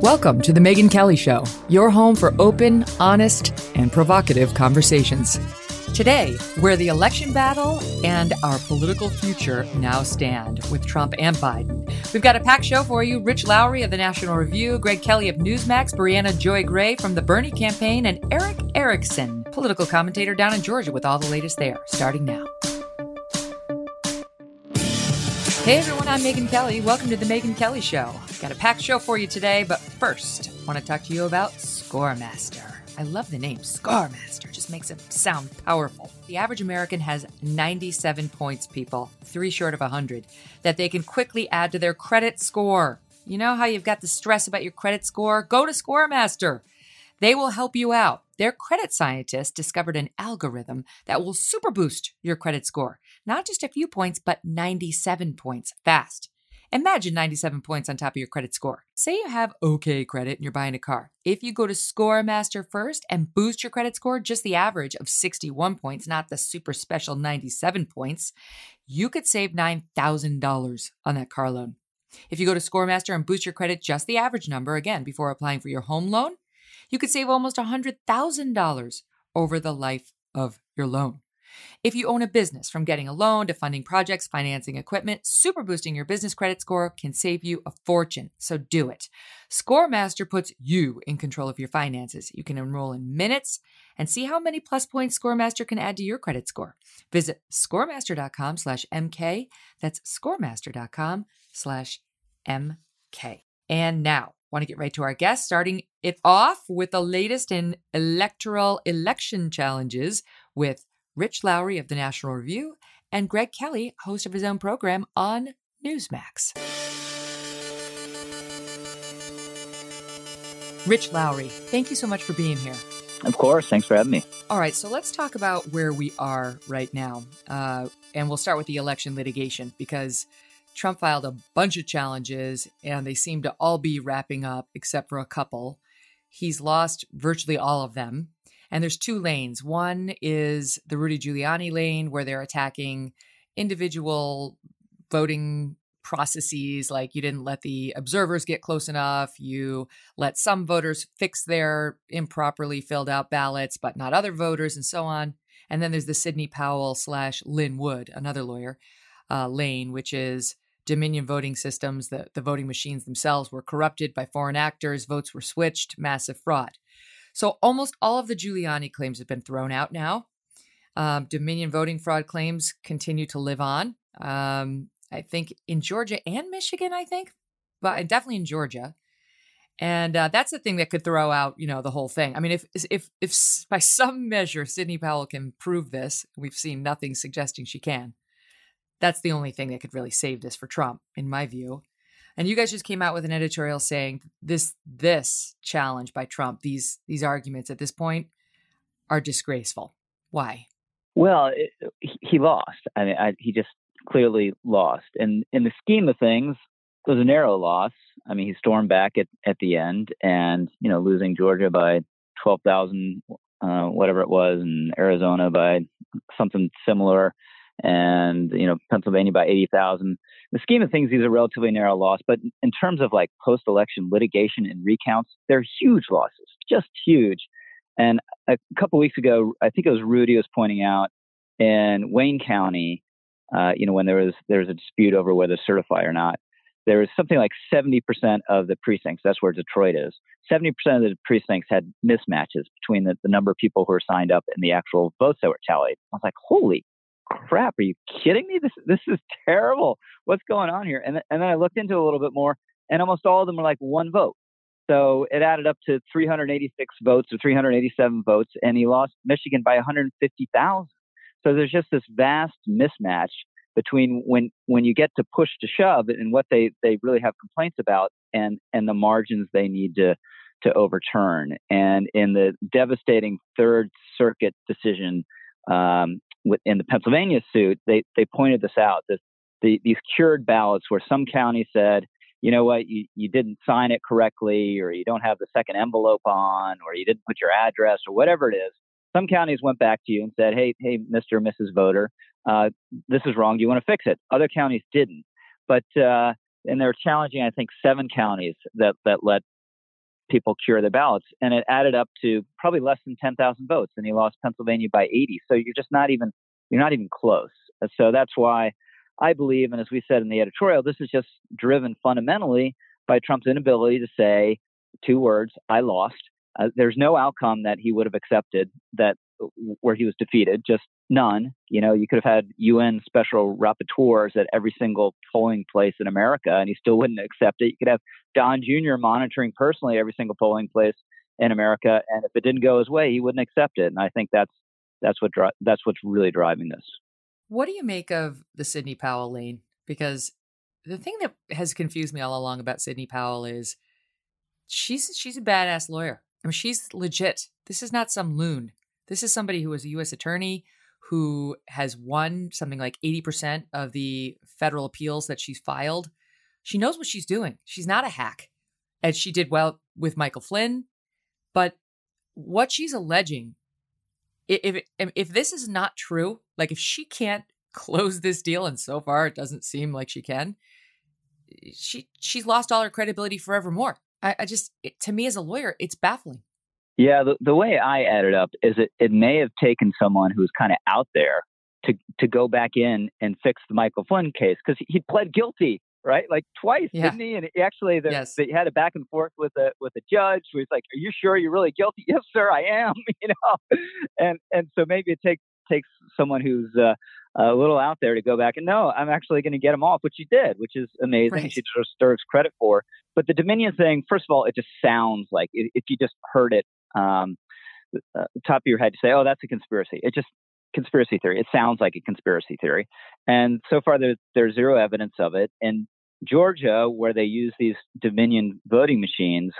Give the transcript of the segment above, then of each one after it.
Welcome to The Megyn Kelly Show, your home for open, honest, and provocative conversations. Today, where the election battle and our political future now stand with Trump and Biden. We've got a packed show for you. Rich Lowry of the National Review, Greg Kelly of Newsmax, Briahna Joy Gray from the Bernie campaign, and Erick Erickson, political commentator down in Georgia, with all the latest there, starting now. Hey everyone, I'm Megyn Kelly. Welcome to the Megyn Kelly Show. I've got a packed show for you today, but first, I want to talk to you about Scoremaster. I love the name Scoremaster, just makes it sound powerful. The average American has 97 points, people, three short of 100, that they can quickly add to their credit score. You know how you've got the stress about your credit score? Go to Scoremaster. They will help you out. Their credit scientists discovered an algorithm that will super boost your credit score. Not just a few points, but 97 points fast. Imagine 97 points on top of your credit score. Say you have okay credit and you're buying a car. If you go to Scoremaster first and boost your credit score just the average of 61 points, not the super special 97 points, you could save $9,000 on that car loan. If you go to Scoremaster and boost your credit just the average number, again, before applying for your home loan, you could save almost $100,000 over the life of your loan. If you own a business, from getting a loan to funding projects, financing equipment, super boosting your business credit score can save you a fortune. So do it. Scoremaster puts you in control of your finances. You can enroll in minutes and see how many plus points Scoremaster can add to your credit score. Visit scoremaster.com slash MK. That's scoremaster.com slash MK. And now, want to get right to our guest, starting it off with the latest in electoral election challenges with Rich Lowry of the National Review, and Greg Kelly, host of his own program on Newsmax. Rich Lowry, thank you so much for being here. Of course. Thanks for having me. All right. So let's talk about where we are right now. Uh, and we'll start with the election litigation because Trump filed a bunch of challenges and they seem to all be wrapping up except for a couple. He's lost virtually all of them. And there's two lanes. One is the Rudy Giuliani lane, where they're attacking individual voting processes like you didn't let the observers get close enough you let some voters fix their improperly filled out ballots but not other voters and so on and then there's the sidney powell slash lin wood another lawyer uh, lane which is dominion voting systems the, the voting machines themselves were corrupted by foreign actors votes were switched massive fraud so almost all of the Giuliani claims have been thrown out now. Um, Dominion voting fraud claims continue to live on. Um, I think in Georgia and Michigan, I think, but definitely in Georgia. And uh, that's the thing that could throw out, you know, the whole thing. I mean, if if if by some measure Sidney Powell can prove this, we've seen nothing suggesting she can. That's the only thing that could really save this for Trump, in my view. And you guys just came out with an editorial saying this this challenge by Trump, these these arguments at this point are disgraceful. Why? Well, it, he lost. I mean, I, he just clearly lost. And in the scheme of things, it was a narrow loss. I mean, he stormed back at, at the end, and you know, losing Georgia by twelve thousand, uh, whatever it was, and Arizona by something similar and you know Pennsylvania by 80,000. The scheme of things, these are relatively narrow loss, but in terms of like post-election litigation and recounts, they're huge losses, just huge. And a couple weeks ago, I think it was Rudy was pointing out in Wayne County, uh, you know, when there was there was a dispute over whether to certify or not, there was something like 70% of the precincts. That's where Detroit is. 70% of the precincts had mismatches between the, the number of people who were signed up and the actual votes that were tallied. I was like, holy crap, are you kidding me? This this is terrible. What's going on here? And and then I looked into it a little bit more, and almost all of them were like one vote. So it added up to 386 votes or 387 votes, and he lost Michigan by 150,000. So there's just this vast mismatch between when when you get to push to shove and what they they really have complaints about and and the margins they need to to overturn. And in the devastating Third Circuit decision um, in the Pennsylvania suit, they they pointed this out that the, these cured ballots where some counties said, you know what, you, you didn't sign it correctly, or you don't have the second envelope on, or you didn't put your address, or whatever it is. Some counties went back to you and said, hey, hey, Mr. or Mrs. Voter, uh, this is wrong. Do you want to fix it? Other counties didn't. But, uh, and they're challenging, I think, seven counties that, that let people cure their ballots. And it added up to probably less than 10,000 votes. And he lost Pennsylvania by 80. So you're just not even, you're not even close. So that's why I believe, and as we said in the editorial, this is just driven fundamentally by Trump's inability to say two words, I lost. Uh, there's no outcome that he would have accepted that where he was defeated, just none. You know, you could have had UN special rapporteurs at every single polling place in America, and he still wouldn't accept it. You could have Don Jr. monitoring personally every single polling place in America, and if it didn't go his way, he wouldn't accept it. And I think that's that's what dri- that's what's really driving this. What do you make of the Sidney Powell lane? Because the thing that has confused me all along about Sidney Powell is she's she's a badass lawyer. I mean, she's legit. This is not some loon. This is somebody who is a U.S. attorney who has won something like 80% of the federal appeals that she's filed. She knows what she's doing. She's not a hack. And she did well with Michael Flynn. But what she's alleging if if this is not true, like if she can't close this deal, and so far it doesn't seem like she can, eh, she she's lost all her credibility forevermore. I, I just, it, to me as a lawyer, it's baffling. Yeah, the, the way I added up is it, it may have taken someone who's kind of out there to to go back in and fix the Michael Flynn case because he pled guilty right? Like twice, yeah. didn't he? And actually, the, yes. he had a back and forth with a with a judge who was like, "Are you sure you're really guilty?" Yes, sir, I am. You know, and and so maybe it takes takes someone who's uh, a little out there to go back and no, I'm actually going to get him off, which he did, which is amazing. Right. She deserves credit for. But the Dominion thing, first of all, it just sounds like if you just heard it. Um, uh, top of your head to say, "Oh, that's a conspiracy." It just conspiracy theory. It sounds like a conspiracy theory. And so far, there's, there's zero evidence of it. In Georgia, where they use these Dominion voting machines,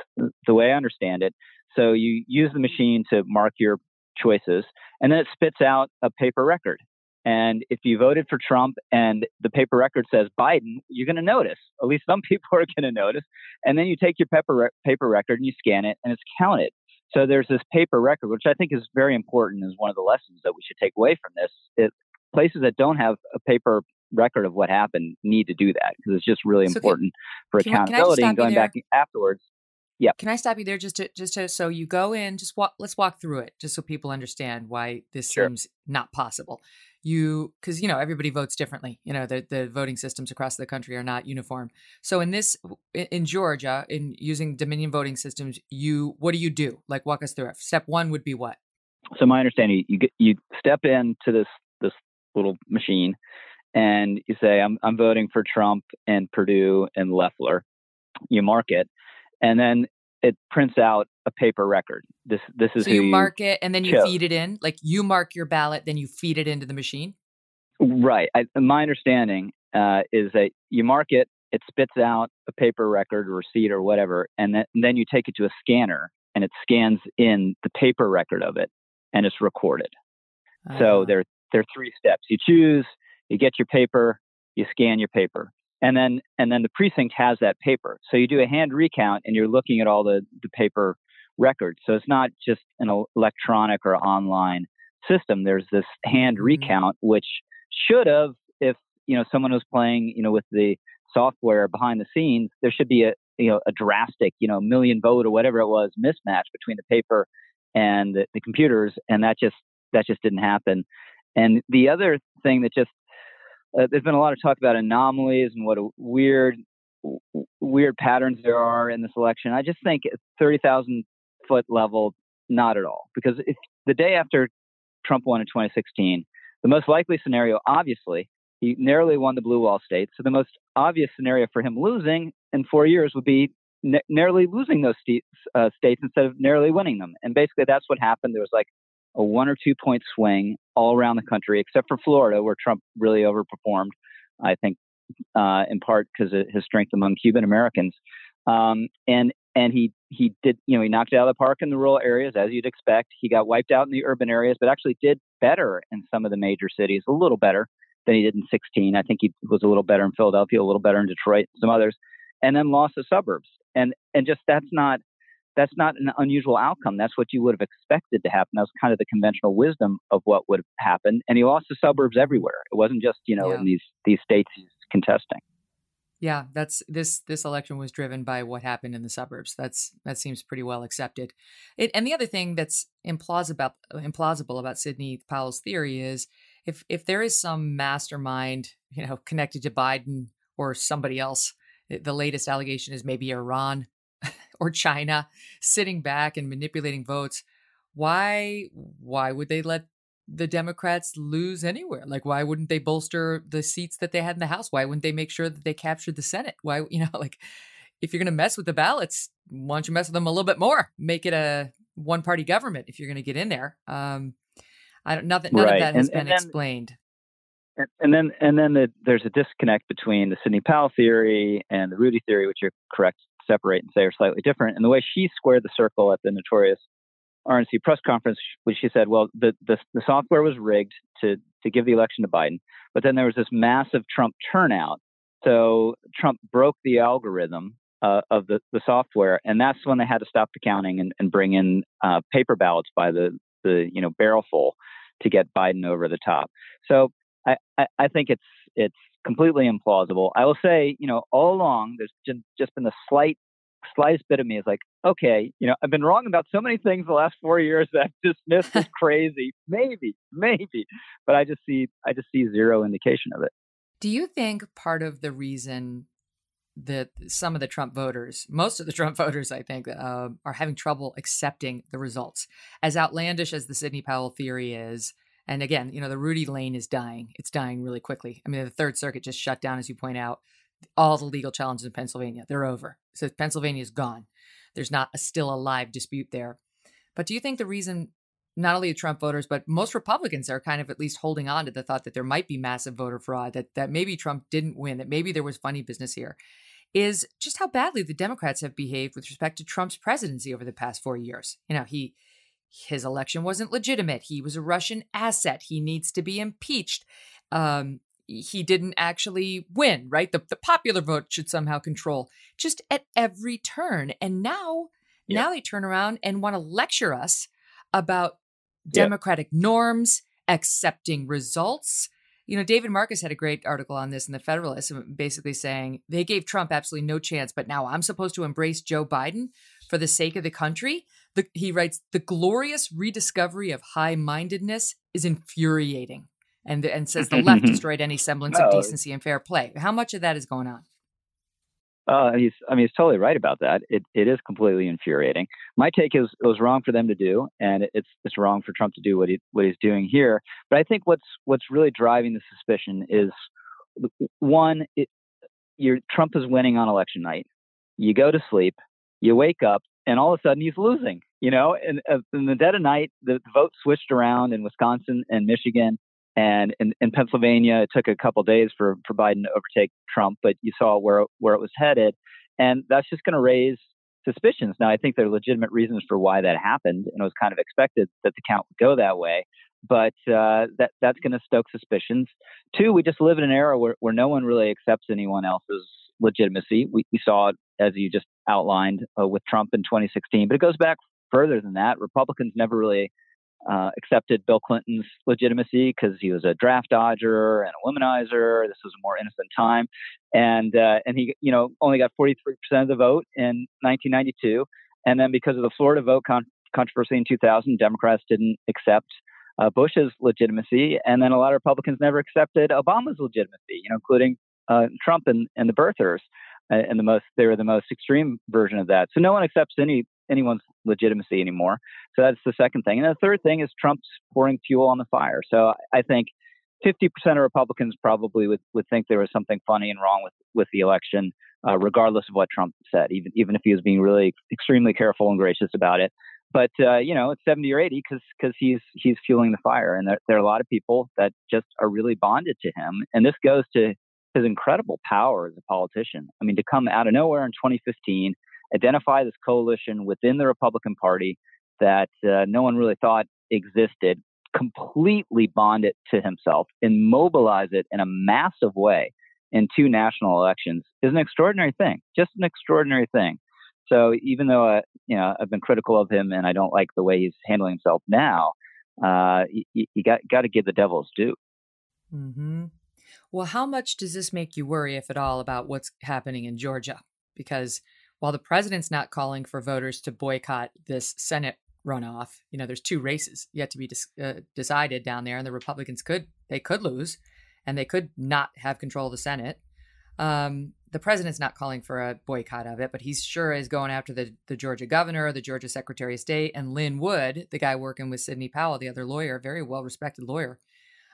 the way I understand it, so you use the machine to mark your choices, and then it spits out a paper record. And if you voted for Trump and the paper record says Biden, you're going to notice. At least some people are going to notice. And then you take your paper, paper record and you scan it, and it's counted. So there's this paper record, which I think is very important, is one of the lessons that we should take away from this. It, places that don't have a paper record of what happened need to do that because it's just really so important can, for accountability and going back afterwards. Yeah. Can I stop you there just to just to so you go in just walk let's walk through it just so people understand why this sure. seems not possible. You cuz you know everybody votes differently. You know the the voting systems across the country are not uniform. So in this in Georgia in using Dominion voting systems, you what do you do? Like walk us through it. Step 1 would be what? So my understanding you get, you step into this this little machine and you say I'm I'm voting for Trump and Perdue and Loeffler. You mark it and then it prints out a paper record. This this is so you mark it and then you chose. feed it in. Like you mark your ballot, then you feed it into the machine. Right. I, my understanding uh, is that you mark it, it spits out a paper record, receipt, or whatever, and then, and then you take it to a scanner and it scans in the paper record of it, and it's recorded. Uh-huh. So there there are three steps. You choose, you get your paper, you scan your paper and then and then the precinct has that paper. So you do a hand recount, and you're looking at all the the paper records. So it's not just an electronic or online system. There's this hand mm-hmm. recount, which should have, if you know someone was playing, you know, with the software behind the scenes, there should be a you know a drastic, you know, million vote or whatever it was mismatch between the paper and the, the computers, and that just that just didn't happen. And the other thing that just uh, there's been a lot of talk about anomalies and what a weird weird patterns there are in this election. I just think at 30,000 foot level, not at all. Because if the day after Trump won in 2016, the most likely scenario, obviously, he narrowly won the blue wall states. So the most obvious scenario for him losing in four years would be narrowly losing those states, uh, states instead of narrowly winning them. And basically, that's what happened. There was like a one or two point swing all around the country, except for Florida, where Trump really overperformed. I think, uh, in part because of his strength among Cuban Americans. Um, and and he he did you know he knocked it out of the park in the rural areas as you'd expect. He got wiped out in the urban areas, but actually did better in some of the major cities, a little better than he did in 16. I think he was a little better in Philadelphia, a little better in Detroit, some others, and then lost the suburbs. And and just that's not that's not an unusual outcome. That's what you would have expected to happen. That was kind of the conventional wisdom of what would have happened. And he lost the suburbs everywhere. It wasn't just you know yeah. in these these states he's contesting. Yeah, that's this this election was driven by what happened in the suburbs. That's that seems pretty well accepted. It, and the other thing that's implausible about, implausible about Sidney Powell's theory is if if there is some mastermind, you know, connected to Biden or somebody else, eh, the latest allegation is maybe Iran or China sitting back and manipulating votes. Why why would they let the Democrats lose anywhere? Like, why wouldn't they bolster the seats that they had in the House? Why wouldn't they make sure that they captured the Senate? Why, you know, like, if you're going to mess with the ballots, why don't you mess with them a little bit more? Make it a one party government if you're going to get in there. Um, I don't, nothing, none right. of that has and, been and then, explained. And then, and then the, there's a disconnect between the Sidney Powell theory and the Rudy theory, which you're correct separate and say are slightly different. And the way she squared the circle at the notorious RNC press conference, which she said, well, the, the, the software was rigged to, to give the election to Biden, but then there was this massive Trump turnout. So Trump broke the algorithm uh, of the, the software, and that's when they had to stop the counting and, and bring in uh, paper ballots by the, the you know barrelful to get Biden over the top. So I, I, I think it's it's completely implausible. I will say, you know, all along there's just, been the slight slightest bit of me is like, okay, you know, I've been wrong about so many things the last four years that I've dismissed as crazy. maybe, maybe, but I just see, I just see zero indication of it. Do you think part of the reason that some of the Trump voters, most of the Trump voters, I think, uh, are having trouble accepting the results, as outlandish as the Sidney Powell theory is? And again, you know, the Rudy lane is dying. It's dying really quickly. I mean, the Third Circuit just shut down, as you point out all the legal challenges in Pennsylvania. They're over. So Pennsylvania is gone. There's not a still a live dispute there. But do you think the reason not only Trump voters, but most Republicans are kind of at least holding on to the thought that there might be massive voter fraud, that that maybe Trump didn't win, that maybe there was funny business here, is just how badly the Democrats have behaved with respect to Trump's presidency over the past four years. You know, he his election wasn't legitimate. He was a Russian asset. He needs to be impeached. Um, he didn't actually win, right? The, the popular vote should somehow control just at every turn. And now, yep. now they turn around and want to lecture us about democratic yep. norms, accepting results. You know, David Marcus had a great article on this in the Federalist, basically saying they gave Trump absolutely no chance, but now I'm supposed to embrace Joe Biden for the sake of the country. The, he writes, the glorious rediscovery of high mindedness is infuriating and and says the left destroyed any semblance of decency and fair play. How much of that is going on? Uh, he's, I mean, he's totally right about that. It, it is completely infuriating. My take is it was wrong for them to do, and it's it's wrong for Trump to do what he what he's doing here. But I think what's what's really driving the suspicion is one, it, you're, Trump is winning on election night. You go to sleep, you wake up, and all of a sudden he's losing. You know, and uh, in the dead of night, the, the vote switched around in Wisconsin and Michigan and in, in Pennsylvania, it took a couple days for, for Biden to overtake Trump, but you saw where where it was headed, and that's just going to raise suspicions. Now, I think there are legitimate reasons for why that happened, and it was kind of expected that the count would go that way. But uh, that that's going to stoke suspicions. Two, we just live in an era where, where no one really accepts anyone else's legitimacy. We, we saw it as you just outlined uh, with Trump in 2016, but it goes back further than that. Republicans never really uh, accepted Bill Clinton's legitimacy because he was a draft dodger and a womanizer. This was a more innocent time, and uh, and he you know only got 43 percent of the vote in 1992, and then because of the Florida vote con- controversy in 2000, Democrats didn't accept uh, Bush's legitimacy, and then a lot of Republicans never accepted Obama's legitimacy, you know, including uh, Trump and, and the birthers. And the most they were the most extreme version of that. So no one accepts any anyone's legitimacy anymore. So that's the second thing. And the third thing is Trump's pouring fuel on the fire. So I think 50% of Republicans probably would, would think there was something funny and wrong with, with the election, uh, regardless of what Trump said, even, even if he was being really extremely careful and gracious about it. But, uh, you know, it's 70 or 80 because because he's, he's fueling the fire. And there, there are a lot of people that just are really bonded to him. And this goes to his incredible power as a politician. I mean, to come out of nowhere in 2015, identify this coalition within the Republican Party that uh, no one really thought existed, completely bond it to himself, and mobilize it in a massive way in two national elections is an extraordinary thing. Just an extraordinary thing. So even though I, you know I've been critical of him and I don't like the way he's handling himself now, uh, you, you got got to give the devil's due. Mm-hmm. Well, how much does this make you worry, if at all, about what's happening in Georgia? Because while the president's not calling for voters to boycott this Senate runoff, you know, there's two races yet to be dis- uh, decided down there, and the Republicans could they could lose, and they could not have control of the Senate. Um, the president's not calling for a boycott of it, but he sure is going after the, the Georgia governor, the Georgia Secretary of State, and Lin Wood, the guy working with Sidney Powell, the other lawyer, very well respected lawyer.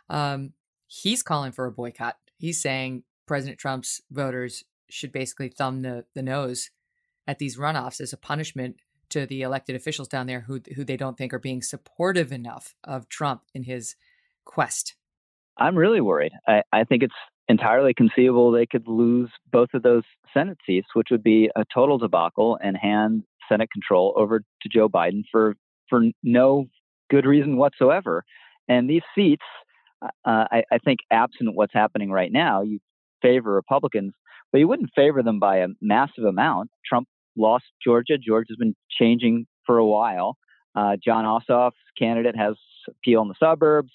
Um, he's calling for a boycott. He's saying President Trump's voters should basically thumb the, the nose at these runoffs as a punishment to the elected officials down there who who they don't think are being supportive enough of Trump in his quest. I'm really worried. I, I think it's entirely conceivable they could lose both of those Senate seats, which would be a total debacle and hand Senate control over to Joe Biden for for no good reason whatsoever. And these seats, uh, I, I think, absent what's happening right now, you favor Republicans, but you wouldn't favor them by a massive amount. Trump lost Georgia. Georgia's been changing for a while. Uh, Jon Ossoff's candidate has appeal in the suburbs.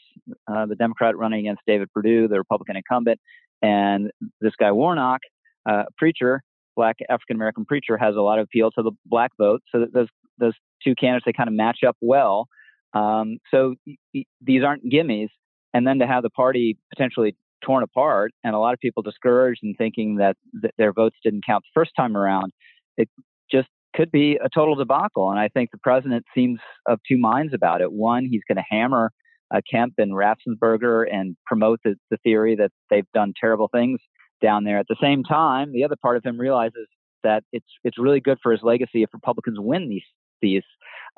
Uh, the Democrat running against David Perdue, the Republican incumbent, and this guy Warnock, uh, preacher, black African American preacher, has a lot of appeal to the black vote. So those those two candidates they kind of match up well. Um, so y- these aren't gimmies. And then to have the party potentially torn apart and a lot of people discouraged and thinking that th- their votes didn't count the first time around, it just could be a total debacle. And I think the president seems of two minds about it. One, he's going to hammer uh, Kemp and Raffensperger and promote the, the theory that they've done terrible things down there. At the same time, the other part of him realizes that it's it's really good for his legacy if Republicans win these these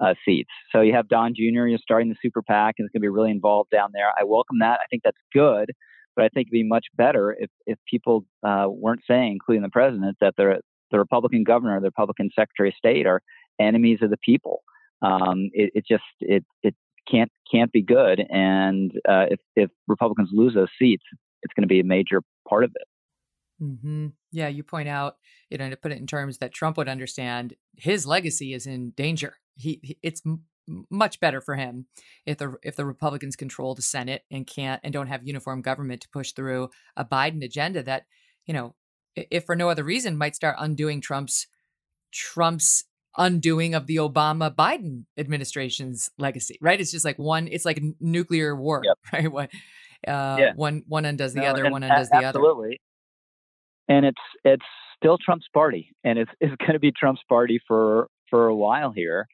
uh, seats. So you have Don Jr. You're starting the super PAC and it's going to be really involved down there. I welcome that. I think that's good, but I think it'd be much better if if people uh, weren't saying, including the president, that they're the Republican governor, the Republican Secretary of State are enemies of the people. Um, it, it, just it it can't can't be good. And uh, if if Republicans lose those seats, it's going to be a major part of it. Mm-hmm. Yeah, you point out, you know, to put it in terms that Trump would understand, his legacy is in danger. He, he it's m- much better for him if the if the Republicans control the Senate and can't and don't have uniform government to push through a Biden agenda that you know if for no other reason, might start undoing Trump's Trump's undoing of the Obama Biden administration's legacy. Right? It's just like one. It's like nuclear war. Yep. Right? One, uh, yeah. one one undoes the no, other. One undoes a- the other. Absolutely. And it's it's still Trump's party, and it's it's going to be Trump's party for for a while here.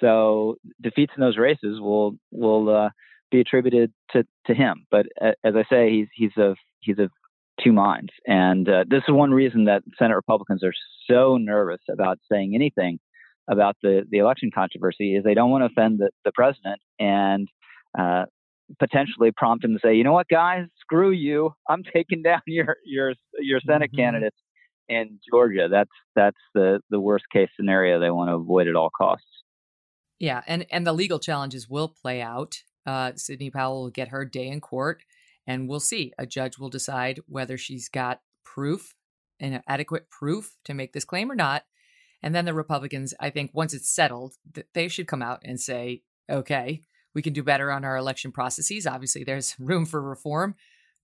So defeats in those races will will uh, be attributed to, to him. But uh, as I say, he's he's a he's a two minds. And uh, this is one reason that Senate Republicans are so nervous about saying anything about the, the election controversy is they don't want to offend the, the president and uh, potentially prompt him to say, you know what, guys, screw you. I'm taking down your your your Senate mm-hmm. candidates in Georgia. That's that's the the worst case scenario they want to avoid at all costs. Yeah, and and the legal challenges will play out. Uh, Sidney Powell will get her day in court. And we'll see. A judge will decide whether she's got proof and adequate proof to make this claim or not. And then the Republicans, I think, once it's settled, they should come out and say, okay, we can do better on our election processes. Obviously, there's room for reform,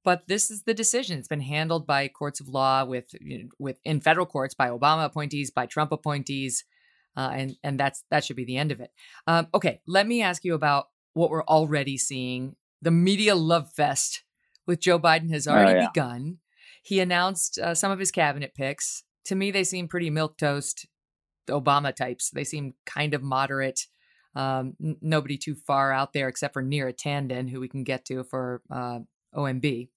but this is the decision. It's been handled by courts of law with, with in federal courts by Obama appointees, by Trump appointees, uh, and and that's that should be the end of it. Um, okay, let me ask you about what we're already seeing: the media love fest with Joe Biden has oh, already oh, yeah. begun. He announced uh, some of his cabinet picks. To me, they seem pretty milk toast Obama types. They seem kind of moderate. Um, nobody too far out there except for Neera Tanden, who we can get to for uh, OMB.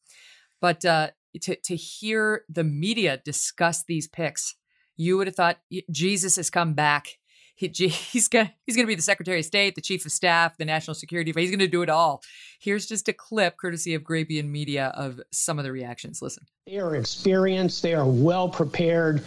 But uh, to to hear the media discuss these picks, you would have thought Jesus has come back. he, he's gonna he's gonna be the Secretary of State, the Chief of Staff, the National Security. He's gonna do it all. Here's just a clip, courtesy of Grabien Media, of some of the reactions. Listen. They are experienced. They are well prepared.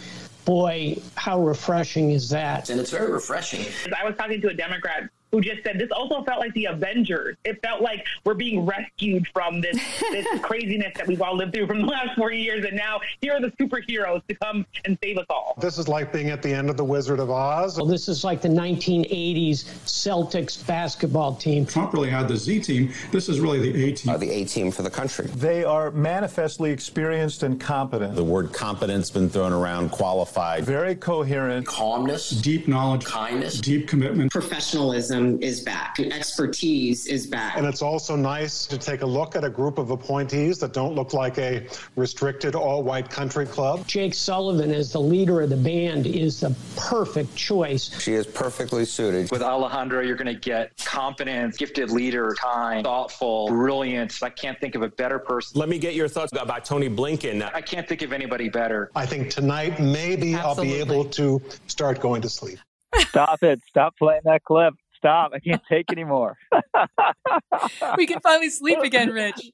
Boy, how refreshing is that? And it's very refreshing. I was talking to a Democrat who just said this also felt like the Avengers. It felt like we're being rescued from this this craziness that we've all lived through from the last four years, and now here are the superheroes to come and save us all. This is like being at the end of the Wizard of Oz. Well, this is like the 1980s Celtics basketball team. Trump really had the Z team. This is really the A team. Uh, the A team for the country. They are manifestly experienced and competent. The word competence been thrown around, qualified. Very coherent. Calmness. Deep knowledge. Kindness. Deep commitment. Professionalism is back. Expertise is back. And it's also nice to take a look at a group of appointees that don't look like a restricted all white country club. Jake Sullivan, as the leader of the band, is the perfect choice. She is perfectly suited. With Alejandro, you're going to get confidence, gifted leader, kind, thoughtful, brilliant. I can't think of a better person. Let me get your thoughts about Tony Blinken. I can't think of anybody better. I think tonight maybe Absolutely. I'll be able to start going to sleep. Stop it. Stop playing that clip stop. I can't take anymore. we can finally sleep again, Rich.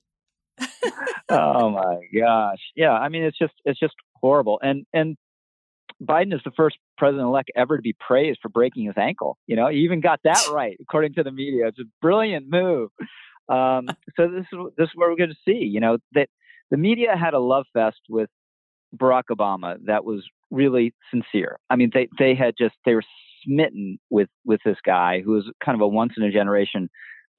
oh my gosh. Yeah, I mean it's just it's just horrible. And and Biden is the first president elect ever to be praised for breaking his ankle. You know, he even got that right according to the media. It's a brilliant move. Um, so this is this is what we're going to see. You know that the media had a love fest with Barack Obama that was really sincere. I mean, they they had just they were smitten with with this guy who is kind of a once in a generation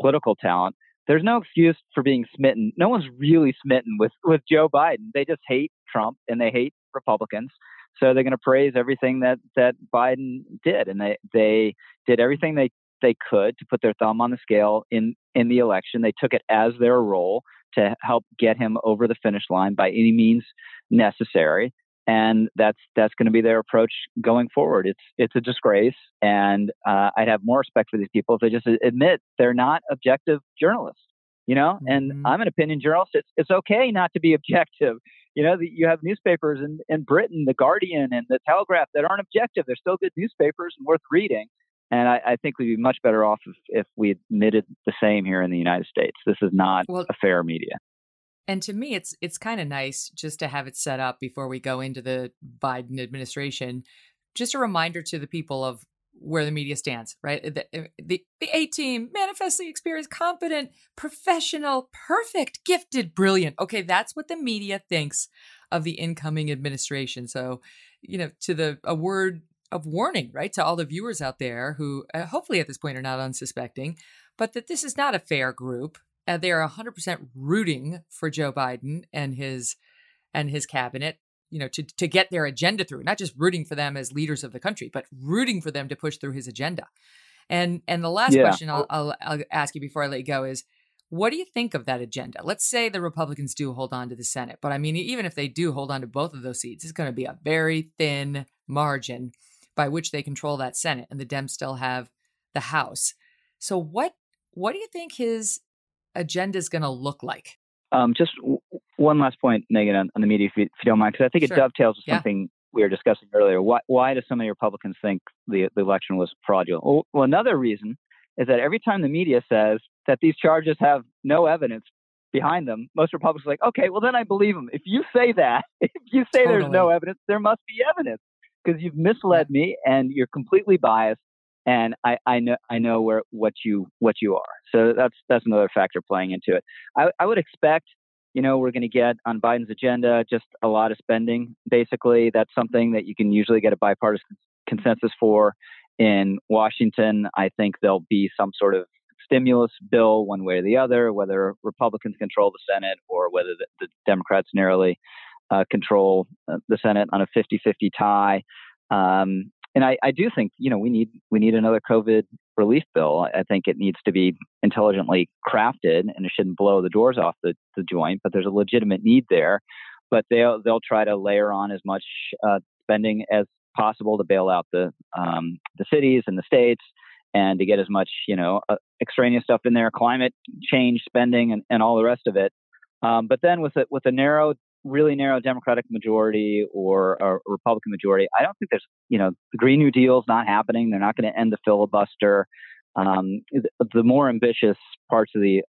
political talent. There's no excuse for being smitten. No one's really smitten with with Joe Biden. They just hate Trump and they hate Republicans. So they're going to praise everything that that Biden did, and they they did everything they they could to put their thumb on the scale in in the election. They took it as their role to help get him over the finish line by any means necessary and that's that's going to be their approach going forward. It's it's a disgrace, and uh, I'd have more respect for these people if they just admit they're not objective journalists. You know, mm-hmm. and I'm an opinion journalist. It's it's okay not to be objective. You know, you have newspapers in, in Britain, the Guardian and the Telegraph, that aren't objective. They're still good newspapers and worth reading. And I, I think we'd be much better off if, if we admitted the same here in the United States. This is not well, a fair media. And to me, it's it's kind of nice just to have it set up before we go into the Biden administration. Just a reminder to the people of where the media stands, right? The uh, the, the A team, manifestly experienced, competent, professional, perfect, gifted, brilliant. Okay, that's what the media thinks of the incoming administration. So, you know, to the a word of warning, right, to all the viewers out there who uh, hopefully at this point are not unsuspecting, but that this is not a fair group uh, they are 100% rooting for Joe Biden and his and his cabinet, you know, to to get their agenda through. Not just rooting for them as leaders of the country, but rooting for them to push through his agenda. And and the last yeah. question I'll, I'll, I'll ask you before I let you go is, what do you think of that agenda? Let's say the Republicans do hold on to the Senate, but I mean, even if they do hold on to both of those seats, it's going to be a very thin margin by which they control that Senate, and the Dems still have the House. So what what do you think his agenda is going to look like? Um, just w- one last point, Megyn, on, on the media, if you, if you, don't mind, because I think it sure. dovetails with yeah. something we were discussing earlier. Why, why do so many Republicans think the, the election was fraudulent? Well, well, another reason is that every time the media says that these charges have no evidence behind them, most Republicans are like, okay, well, then I believe them. If you say that, if you say totally. there's no evidence, there must be evidence because you've misled me and you're completely biased and I, I know I know where what you what you are. So that's that's another factor playing into it. I, I would expect, you know, we're going to get on Biden's agenda just a lot of spending. Basically, that's something that you can usually get a bipartisan consensus for. In Washington, I think there'll be some sort of stimulus bill, one way or the other, whether Republicans control the Senate or whether the, the Democrats narrowly uh, control uh, the Senate on a 50-50 tie. Um, and I, I do think you know we need we need another COVID relief bill. I think it needs to be intelligently crafted, and it shouldn't blow the doors off the, the joint. But there's a legitimate need there. But they'll they'll try to layer on as much uh, spending as possible to bail out the um, the cities and the states, and to get as much you know uh, extraneous stuff in there, climate change spending, and, and all the rest of it. Um, but then with a, with a narrow really narrow Democratic majority or a Republican majority, I don't think there's, you know, the Green New Deal is not happening. They're not going to end the filibuster. Um, the more ambitious parts of the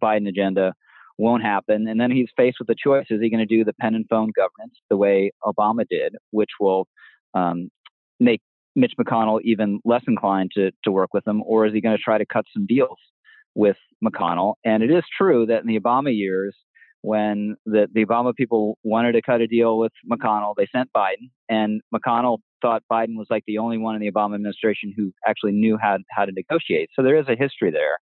Biden agenda won't happen. And then he's faced with the choice: is he going to do the pen and phone governance the way Obama did, which will um, make Mitch McConnell even less inclined to to work with him, or is he going to try to cut some deals with McConnell? And it is true that in the Obama years, when the, the Obama people wanted to cut a deal with McConnell, they sent Biden, and McConnell thought Biden was like the only one in the Obama administration who actually knew how how to negotiate. So there is a history there.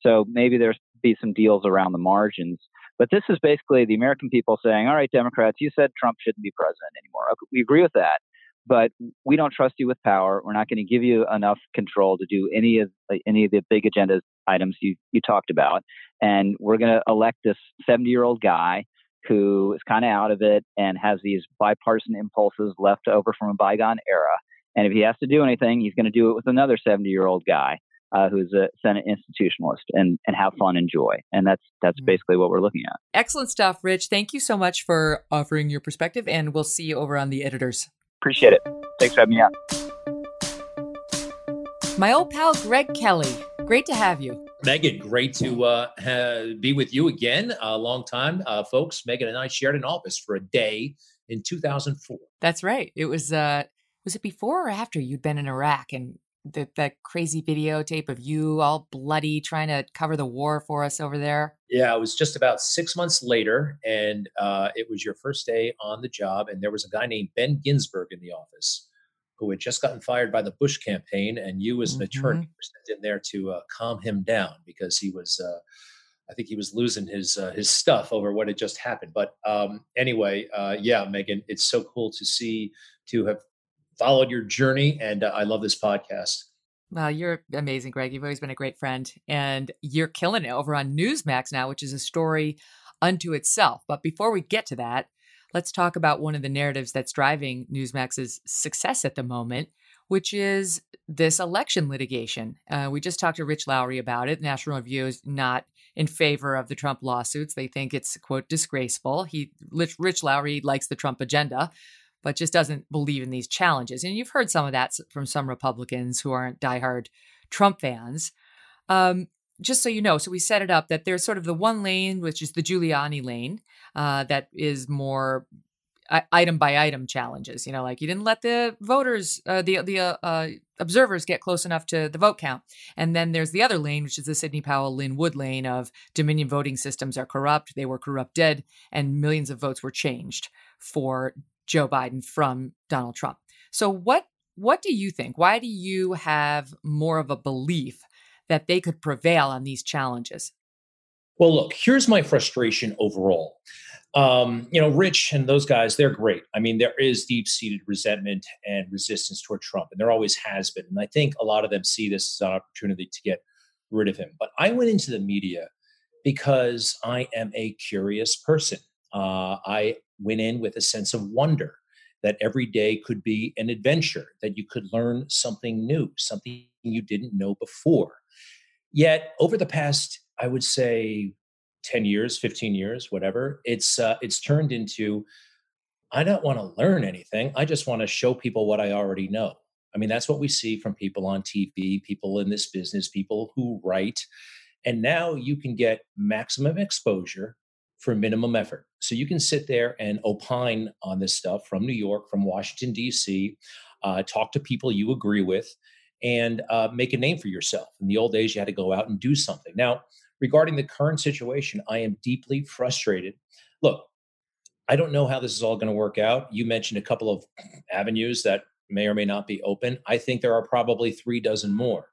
So maybe there's be some deals around the margins. But this is basically the American people saying, "All right, Democrats, you said Trump shouldn't be president anymore. We agree with that, but we don't trust you with power. We're not going to give you enough control to do any of any of the big agenda items you you talked about, and we're going to elect this 70 year old guy." Who is kind of out of it and has these bipartisan impulses left over from a bygone era. And if he has to do anything, he's going to do it with another 70 year old guy uh, who's a Senate institutionalist and, and have fun and joy. And that's that's mm-hmm. basically what we're looking at. Excellent stuff, Rich. Thank you so much for offering your perspective, and we'll see you over on the editors. Appreciate it. Thanks for having me on. My old pal Greg Kelly. Great to have you. Megyn, great to uh, have, be with you again. A long time, uh, folks. Megyn and I shared an office for a day in 2004. That's right. It was. Uh, was it before or after you'd been in Iraq and the, that crazy videotape of you all bloody trying to cover the war for us over there? Yeah, it was just about six months later, and uh, it was your first day on the job, and there was a guy named Ben Ginsberg in the office who had just gotten fired by the Bush campaign, and you, as an mm-hmm. attorney, were sent in there to uh, calm him down because he was. Uh, I think he was losing his uh, his stuff over what had just happened. But um, anyway, uh, yeah, Megyn, it's so cool to see to have followed your journey, and uh, I love this podcast. Well, you're amazing, Greg. You've always been a great friend, and you're killing it over on Newsmax now, which is a story unto itself. But before we get to that, let's talk about one of the narratives that's driving Newsmax's success at the moment, which is this election litigation. Uh, we just talked to Rich Lowry about it. National Review is not in favor of the Trump lawsuits. They think it's quote disgraceful. He Rich Lowry likes the Trump agenda, but just doesn't believe in these challenges. And you've heard some of that from some Republicans who aren't diehard Trump fans. Um, just so you know, so we set it up that there's sort of the one lane, which is the Giuliani lane, uh, that is more item by item challenges. You know, like you didn't let the voters, uh, the the uh, uh, observers get close enough to the vote count. And then there's the other lane, which is the Sidney Powell, Lin Wood lane of Dominion voting systems are corrupt. They were corrupted, and millions of votes were changed for Joe Biden from Donald Trump. So what what do you think? Why do you have more of a belief that they could prevail on these challenges? Well, look, here's my frustration overall. Um, you know, Rich and those guys, they're great. I mean, there is deep seated resentment and resistance toward Trump, and there always has been. And I think a lot of them see this as an opportunity to get rid of him. But I went into the media because I am a curious person. Uh, I went in with a sense of wonder that every day could be an adventure, that you could learn something new, something you didn't know before. Yet, over the past, I would say, 10 years, 15 years, whatever, it's uh, it's turned into I don't want to learn anything. I just want to show people what I already know. I mean, that's what we see from people on TV, people in this business, people who write. And now you can get maximum exposure for minimum effort. So you can sit there and opine on this stuff from New York, from Washington, D.C., uh, talk to people you agree with, and uh, make a name for yourself. In the old days, you had to go out and do something. Now, regarding the current situation, I am deeply frustrated. Look, I don't know how this is all going to work out. You mentioned a couple of avenues that may or may not be open. I think there are probably three dozen more.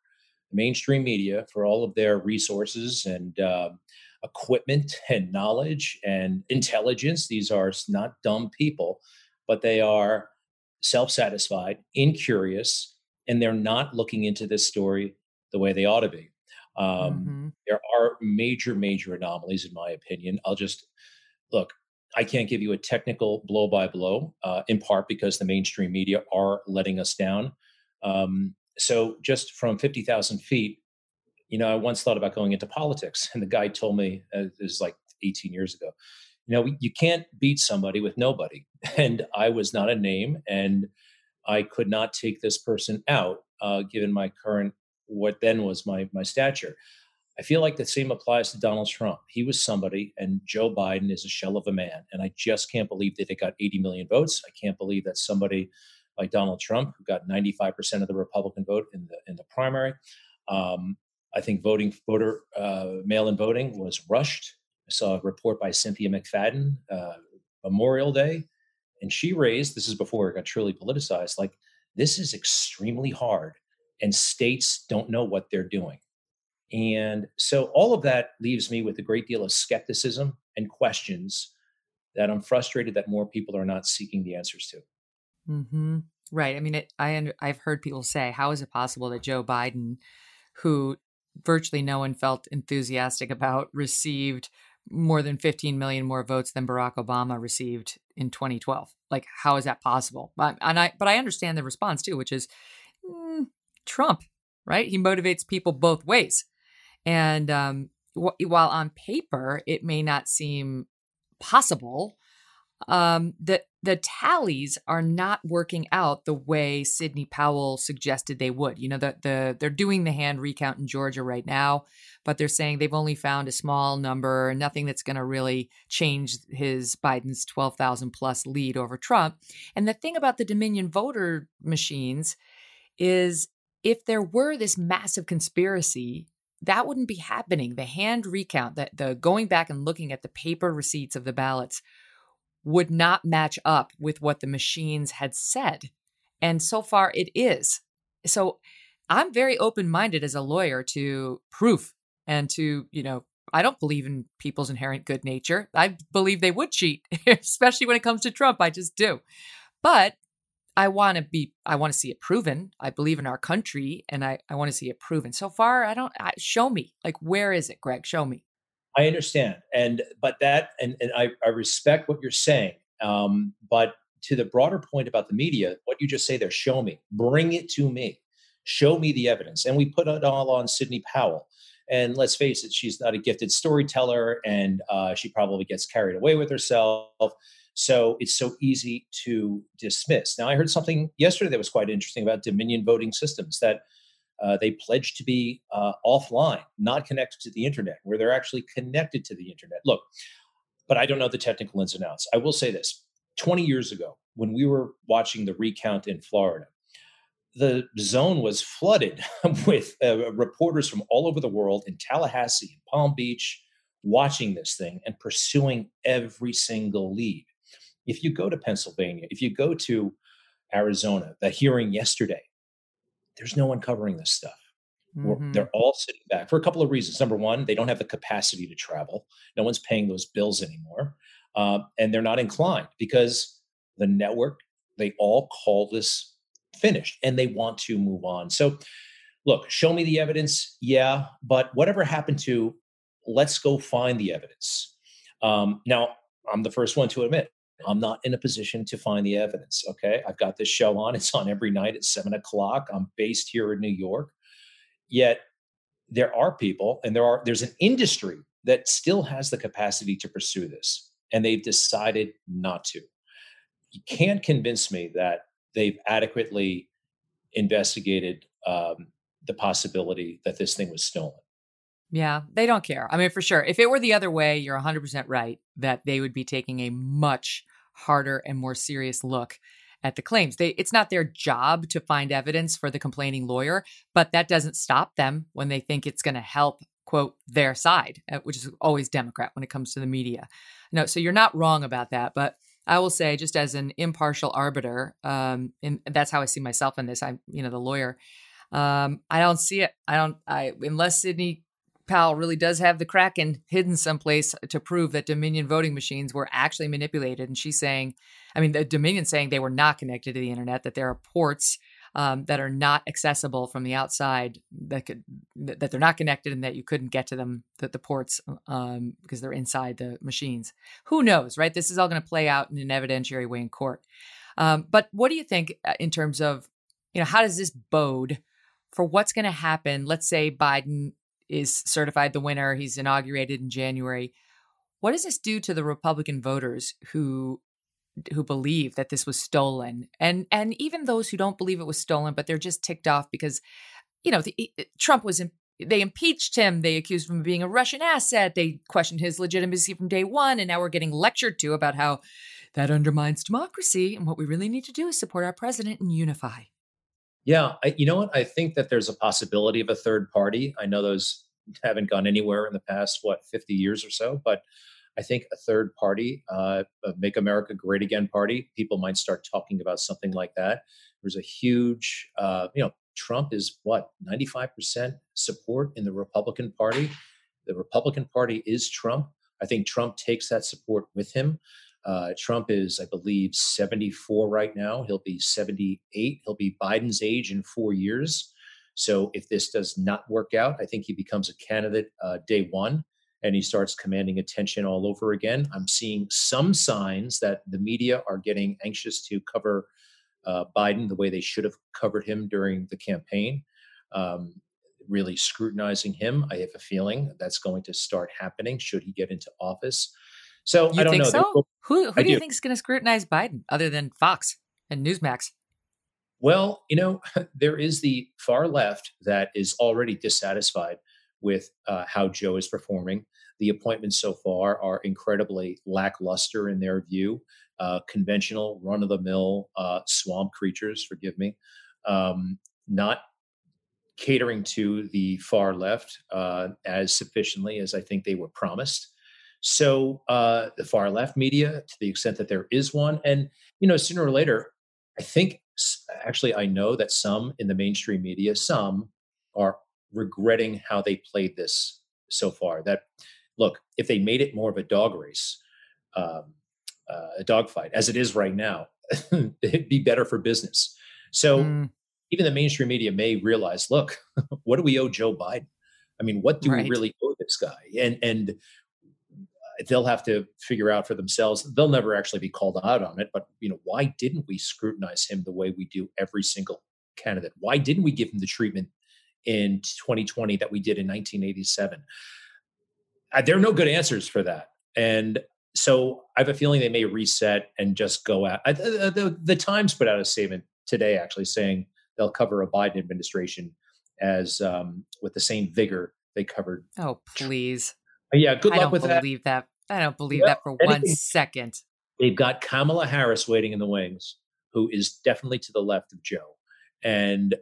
mainstream media, for all of their resources and uh, equipment and knowledge and intelligence. These are not dumb people, but they are self satisfied, incurious, and they're not looking into this story the way they ought to be. Um, mm-hmm. There are major, major anomalies, in my opinion. I'll just look. I can't give you a technical blow by blow, uh, in part because the mainstream media are letting us down. Um, so, just from 50,000 feet, you know, I once thought about going into politics, and the guy told me, uh, this is like 18 years ago, you know, you can't beat somebody with nobody. And I was not a name, and I could not take this person out, uh, given my current, what then was my my stature. I feel like the same applies to Donald Trump. He was somebody, and Joe Biden is a shell of a man. And I just can't believe that they got 80 million votes. I can't believe that somebody like Donald Trump, who got 95% of the Republican vote in the in the primary, um, I think voting voter uh, mail-in voting was rushed. I saw a report by Cynthia McFadden uh, Memorial Day, and she raised this is before it got truly politicized. Like this is extremely hard, and states don't know what they're doing. And so all of that leaves me with a great deal of skepticism and questions that I'm frustrated that more people are not seeking the answers to. Mm-hmm. Right. I mean, it, I I've heard people say, how is it possible that Joe Biden, who virtually no one felt enthusiastic about, received more than 15 million more votes than Barack Obama received in 2012? Like, how is that possible? But, and I, but I understand the response too, which is mm, Trump, right? He motivates people both ways. And um, wh- while on paper it may not seem possible, um, the the tallies are not working out the way Sidney Powell suggested they would. You know, the the they're doing the hand recount in Georgia right now, but they're saying they've only found a small number, nothing that's going to really change his Biden's twelve thousand plus lead over Trump. And the thing about the Dominion voter machines is, if there were this massive conspiracy that wouldn't be happening. The hand recount, that the going back and looking at the paper receipts of the ballots would not match up with what the machines had said. And so far it is. So I'm very open minded as a lawyer to proof and to, you know, I don't believe in people's inherent good nature. I believe they would cheat, especially when it comes to Trump. I just do. But I want to be, I want to see it proven. I believe in our country and I, I want to see it proven. So far, I don't, I, show me. Like, where is it, Greg? Show me. I understand. And, but that, and, and I, I respect what you're saying. Um, but to the broader point about the media, what you just say there, show me, bring it to me, show me the evidence. And we put it all on Sidney Powell. And let's face it, she's not a gifted storyteller and uh, she probably gets carried away with herself. So it's so easy to dismiss. Now, I heard something yesterday that was quite interesting about Dominion voting systems that uh, they pledged to be uh, offline, not connected to the internet, where they're actually connected to the internet. Look, but I don't know the technical ins and outs. I will say this 20 years ago, when we were watching the recount in Florida, the zone was flooded with uh, reporters from all over the world in Tallahassee and Palm Beach watching this thing and pursuing every single lead. If you go to Pennsylvania, if you go to Arizona, the hearing yesterday, there's no one covering this stuff. Mm-hmm. They're all sitting back for a couple of reasons. Number one, they don't have the capacity to travel. No one's paying those bills anymore. Uh, and they're not inclined because the network, they all call this finished and they want to move on. So, look, show me the evidence. Yeah. But whatever happened to, let's go find the evidence. Um, now, I'm the first one to admit I'm not in a position to find the evidence. Okay. I've got this show on. It's on every night at seven o'clock. I'm based here in New York. Yet there are people and there are there's an industry that still has the capacity to pursue this. And they've decided not to. You can't convince me that they've adequately investigated um, the possibility that this thing was stolen. Yeah, they don't care. I mean, for sure. If it were the other way, you're 100% right that they would be taking a much harder and more serious look at the claims. They it's not their job to find evidence for the complaining lawyer, but that doesn't stop them when they think it's going to help quote their side, uh, which is always Democrat when it comes to the media. No, so you're not wrong about that, but I will say, just as an impartial arbiter, um, and that's how I see myself in this. I'm, you know, the lawyer. Um, I don't see it. I don't. I unless Sidney Powell really does have the Kraken hidden someplace to prove that Dominion voting machines were actually manipulated. And she's saying, I mean, the Dominion saying they were not connected to the internet, that there are ports um, that are not accessible from the outside that could that they're not connected and that you couldn't get to them the, the ports um, because they're inside the machines. Who knows, right? This is all going to play out in an evidentiary way in court. Um, but what do you think uh, in terms of you know how does this bode for what's going to happen? Let's say Biden is certified the winner. He's inaugurated in January. What does this do to the Republican voters who who believe that this was stolen, and and even those who don't believe it was stolen, but they're just ticked off because, you know, the, Trump was in, they impeached him. They accused him of being a Russian asset. They questioned his legitimacy from day one. And now we're getting lectured to about how that undermines democracy. And what we really need to do is support our president and unify. Yeah. I, you know what? I think that there's a possibility of a third party. I know those haven't gone anywhere in the past, what, 50 years or so. But I think a third party, uh, Make America Great Again party, people might start talking about something like that. There's a huge, uh, you know, Trump is what, 95% support in the Republican Party? The Republican Party is Trump. I think Trump takes that support with him. Uh, Trump is, I believe, 74 right now. He'll be 78. He'll be Biden's age in four years. So if this does not work out, I think he becomes a candidate uh, day one and he starts commanding attention all over again. I'm seeing some signs that the media are getting anxious to cover uh, Biden the way they should have covered him during the campaign, um, really scrutinizing him. I have a feeling that's going to start happening should he get into office. So you I don't think know. So? Who, who do you think is going to scrutinize Biden other than Fox and Newsmax? Well, you know, there is the far left that is already dissatisfied with uh, how Joe is performing. The appointments so far are incredibly lackluster in their view uh, conventional, run of the mill uh, swamp creatures, forgive me, um, not catering to the far left uh, as sufficiently as I think they were promised. So uh, the far left media, to the extent that there is one, and you know, sooner or later, I think actually I know that some in the mainstream media, some are regretting how they played this so far. That look, if they made it more of a dog race, um, uh, a dogfight as it is right now, it'd be better for business. So mm. even the mainstream media may realize, look, what do we owe Joe Biden? I mean, what do right. we really owe this guy? And and they'll have to figure out for themselves. They'll never actually be called out on it, but you know, why didn't we scrutinize him the way we do every single candidate? Why didn't we give him the treatment in 2020 that we did in 1987? Uh, there are no good answers for that. And so I have a feeling they may reset and just go out. the, the, the, Times put out a statement today, actually saying they'll cover a Biden administration as um, with the same vigor they covered. Oh, please! Yeah, good I luck with that. I don't believe that. I don't believe well, that for anything. one second. They've got Kamala Harris waiting in the wings, who is definitely to the left of Joe, and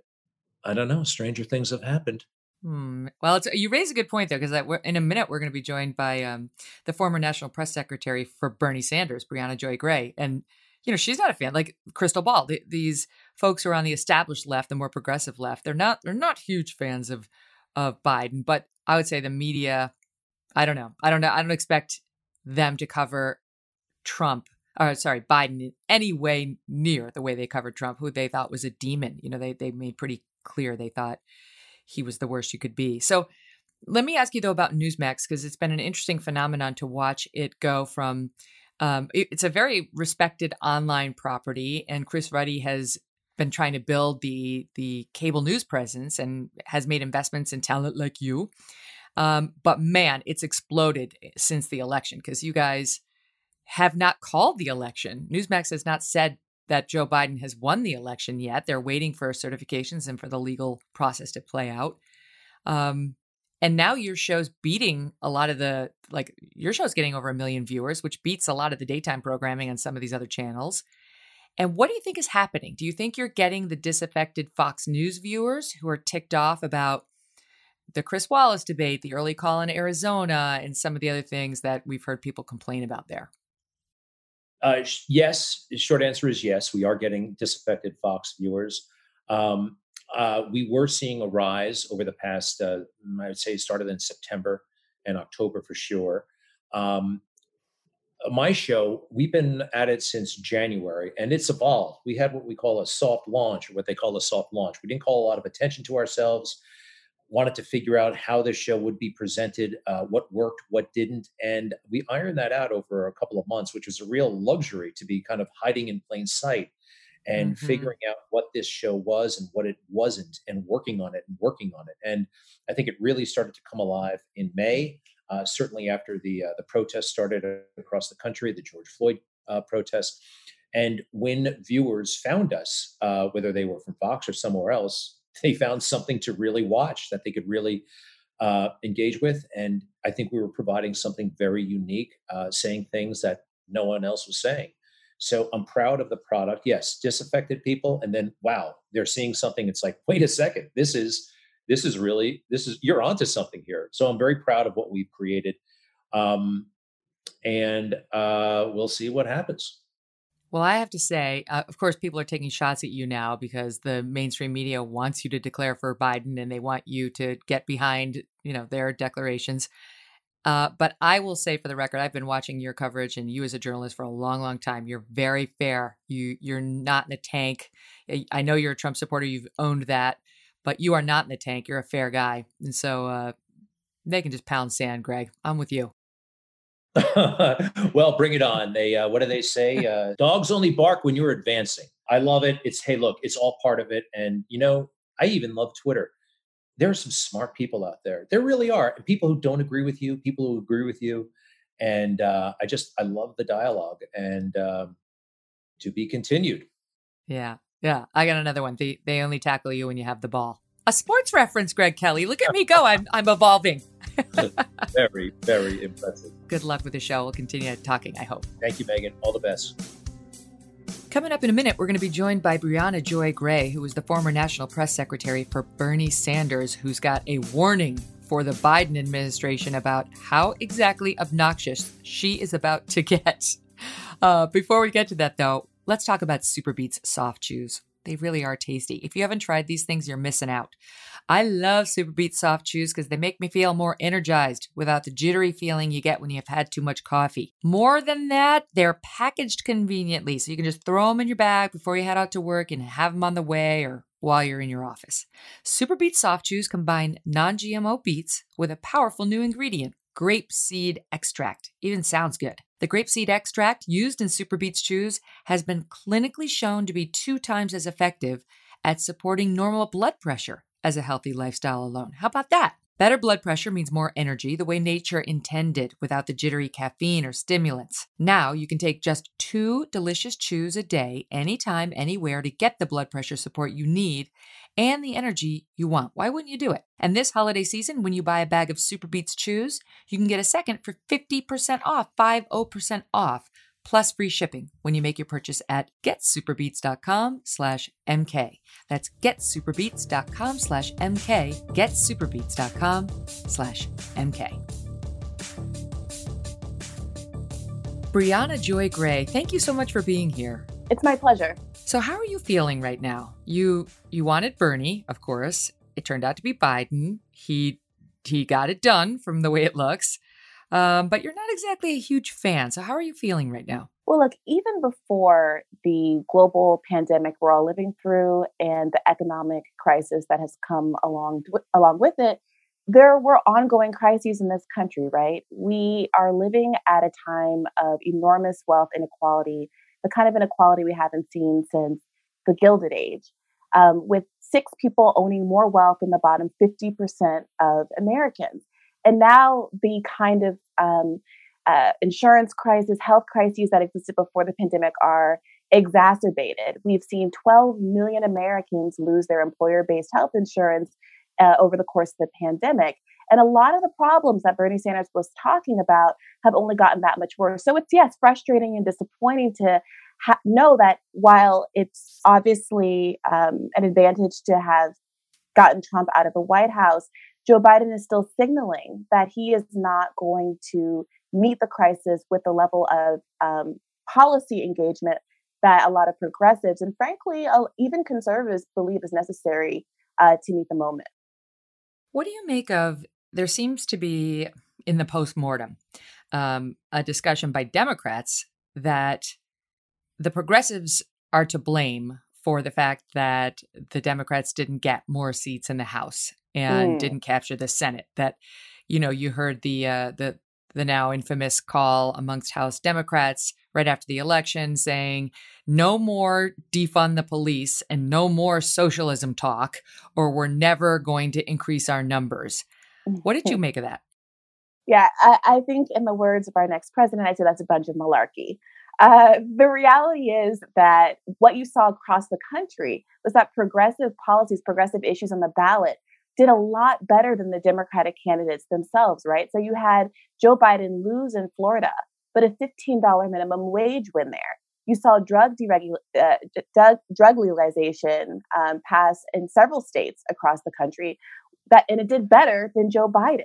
I don't know. Stranger things have happened. Hmm. Well, you raise a good point there, because in a minute we're going to be joined by um, the former National Press Secretary for Bernie Sanders, Briahna Joy Gray, and you know she's not a fan. Like Krystal Ball, the, these folks who are on the established left, the more progressive left, they're not they're not huge fans of of Biden. But I would say the media, I don't know, I don't know, I don't expect them to cover Trump or sorry, Biden in any way near the way they covered Trump, who they thought was a demon. You know, they they made pretty clear they thought he was the worst you could be. So let me ask you though about Newsmax because it's been an interesting phenomenon to watch it go from. Um, it, it's a very respected online property, and Chris Ruddy has been trying to build the the cable news presence and has made investments in talent like you. Um, but man, it's exploded since the election because you guys have not called the election. Newsmax has not said that Joe Biden has won the election yet. They're waiting for certifications and for the legal process to play out. Um, and now your show's beating a lot of the like your show's getting over a million viewers, which beats a lot of the daytime programming on some of these other channels. And what do you think is happening? Do you think you're getting the disaffected Fox News viewers who are ticked off about the Chris Wallace debate, the early call in Arizona, and some of the other things that we've heard people complain about there? Uh, yes, the short answer is yes. We are getting disaffected Fox viewers. Um, uh, we were seeing a rise over the past, uh, I would say, started in September and October for sure. Um, my show, we've been at it since January and it's evolved. We had what we call a soft launch, or what they call a soft launch. We didn't call a lot of attention to ourselves wanted to figure out how the show would be presented, uh, what worked, what didn't, and we ironed that out over a couple of months, which was a real luxury to be kind of hiding in plain sight and mm-hmm. figuring out what this show was and what it wasn't, and working on it and working on it. And I think it really started to come alive in May. uh, certainly after the uh, the protests started across the country, the George Floyd uh, protests. And when viewers found us, uh, whether they were from Fox or somewhere else, they found something to really watch that they could really uh, engage with. And I think we were providing something very unique, uh, saying things that no one else was saying. So I'm proud of the product. Yes, disaffected people, and then wow, they're seeing something. It's like, wait a second, this is this is really this is you're onto something here. So I'm very proud of what we've created, um, and uh, we'll see what happens. Well, I have to say, uh, of course, people are taking shots at you now because the mainstream media wants you to declare for Biden and they want you to get behind, you know, their declarations. Uh, but I will say, for the record, I've been watching your coverage and you as a journalist for a long, long time. You're very fair. You you're not in a tank. I know you're a Trump supporter. You've owned that, but you are not in the tank. You're a fair guy, and so uh, they can just pound sand, Greg. I'm with you. Well, bring it on. They uh, what do they say? Uh, dogs only bark when you're advancing. I love it. It's hey, look, it's all part of it. And you know, I even love Twitter. There are some smart people out there. There really are, and people who don't agree with you, people who agree with you, and uh, I just I love the dialogue and um, to be continued. Yeah, yeah. I got another one. They they only tackle you when you have the ball. A sports reference, Greg Kelly. Look at me go. I'm I'm evolving. very, very impressive. Good luck with the show. We'll continue talking, I hope. Thank you, Megyn. All the best. Coming up in a minute, we're going to be joined by Briahna Joy Gray, who was the former national press secretary for Bernie Sanders, who's got a warning for the Biden administration about how exactly obnoxious she is about to get. Uh, before we get to that, though, let's talk about SuperBeets soft chews. They really are tasty. If you haven't tried these things, you're missing out. I love SuperBeets soft chews because they make me feel more energized without the jittery feeling you get when you have had too much coffee. More than that, they're packaged conveniently, so you can just throw them in your bag before you head out to work and have them on the way or while you're in your office. SuperBeets soft chews combine non GMO beets with a powerful new ingredient grape seed extract. Even sounds good. The grapeseed extract used in SuperBeets chews has been clinically shown to be two times as effective at supporting normal blood pressure as a healthy lifestyle alone. How about that? Better blood pressure means more energy the way nature intended without the jittery caffeine or stimulants. Now you can take just two delicious chews a day, anytime, anywhere, to get the blood pressure support you need and the energy you want. Why wouldn't you do it? And this holiday season, when you buy a bag of SuperBeets chews, you can get a second for 50% off, 50% off, plus free shipping when you make your purchase at getsuperbeets.com slash MK. That's getsuperbeets.com slash MK, getsuperbeets.com slash MK. Briahna Joy Gray, thank you so much for being here. It's my pleasure. So how are you feeling right now? You you wanted Bernie, of course. It turned out to be Biden. He he got it done from the way it looks. Um, but you're not exactly a huge fan. So how are you feeling right now? Well, look, even before the global pandemic we're all living through and the economic crisis that has come along along with it, there were ongoing crises in this country, right? We are living at a time of enormous wealth inequality the kind of inequality we haven't seen since the Gilded Age, um, with six people owning more wealth than the bottom 50% of Americans. And now the kind of um, uh, insurance crisis, health crises that existed before the pandemic are exacerbated. We've seen 12 million Americans lose their employer based health insurance uh, over the course of the pandemic. And a lot of the problems that Bernie Sanders was talking about have only gotten that much worse. So it's, yes, frustrating and disappointing to ha- know that while it's obviously um, an advantage to have gotten Trump out of the White House, Joe Biden is still signaling that he is not going to meet the crisis with the level of um, policy engagement that a lot of progressives and frankly uh, even conservatives believe is necessary uh, to meet the moment. What do you make of there seems to be in the postmortem um, a discussion by Democrats that the progressives are to blame for the fact that the Democrats didn't get more seats in the House and mm. didn't capture the Senate. That you know, you heard the uh, the the now infamous call amongst House Democrats right after the election saying no more defund the police and no more socialism talk, or we're never going to increase our numbers. What did you make of that? Yeah, I, I, think in the words of our next president, I'd say that's a bunch of malarkey. Uh, the reality is that what you saw across the country was that progressive policies, progressive issues on the ballot did a lot better than the Democratic candidates themselves, right? So you had Joe Biden lose in Florida, but a $15 minimum wage win there. You saw drug deregul- uh, drug, drug legalization um, pass in several states across the country, that and it did better than Joe Biden.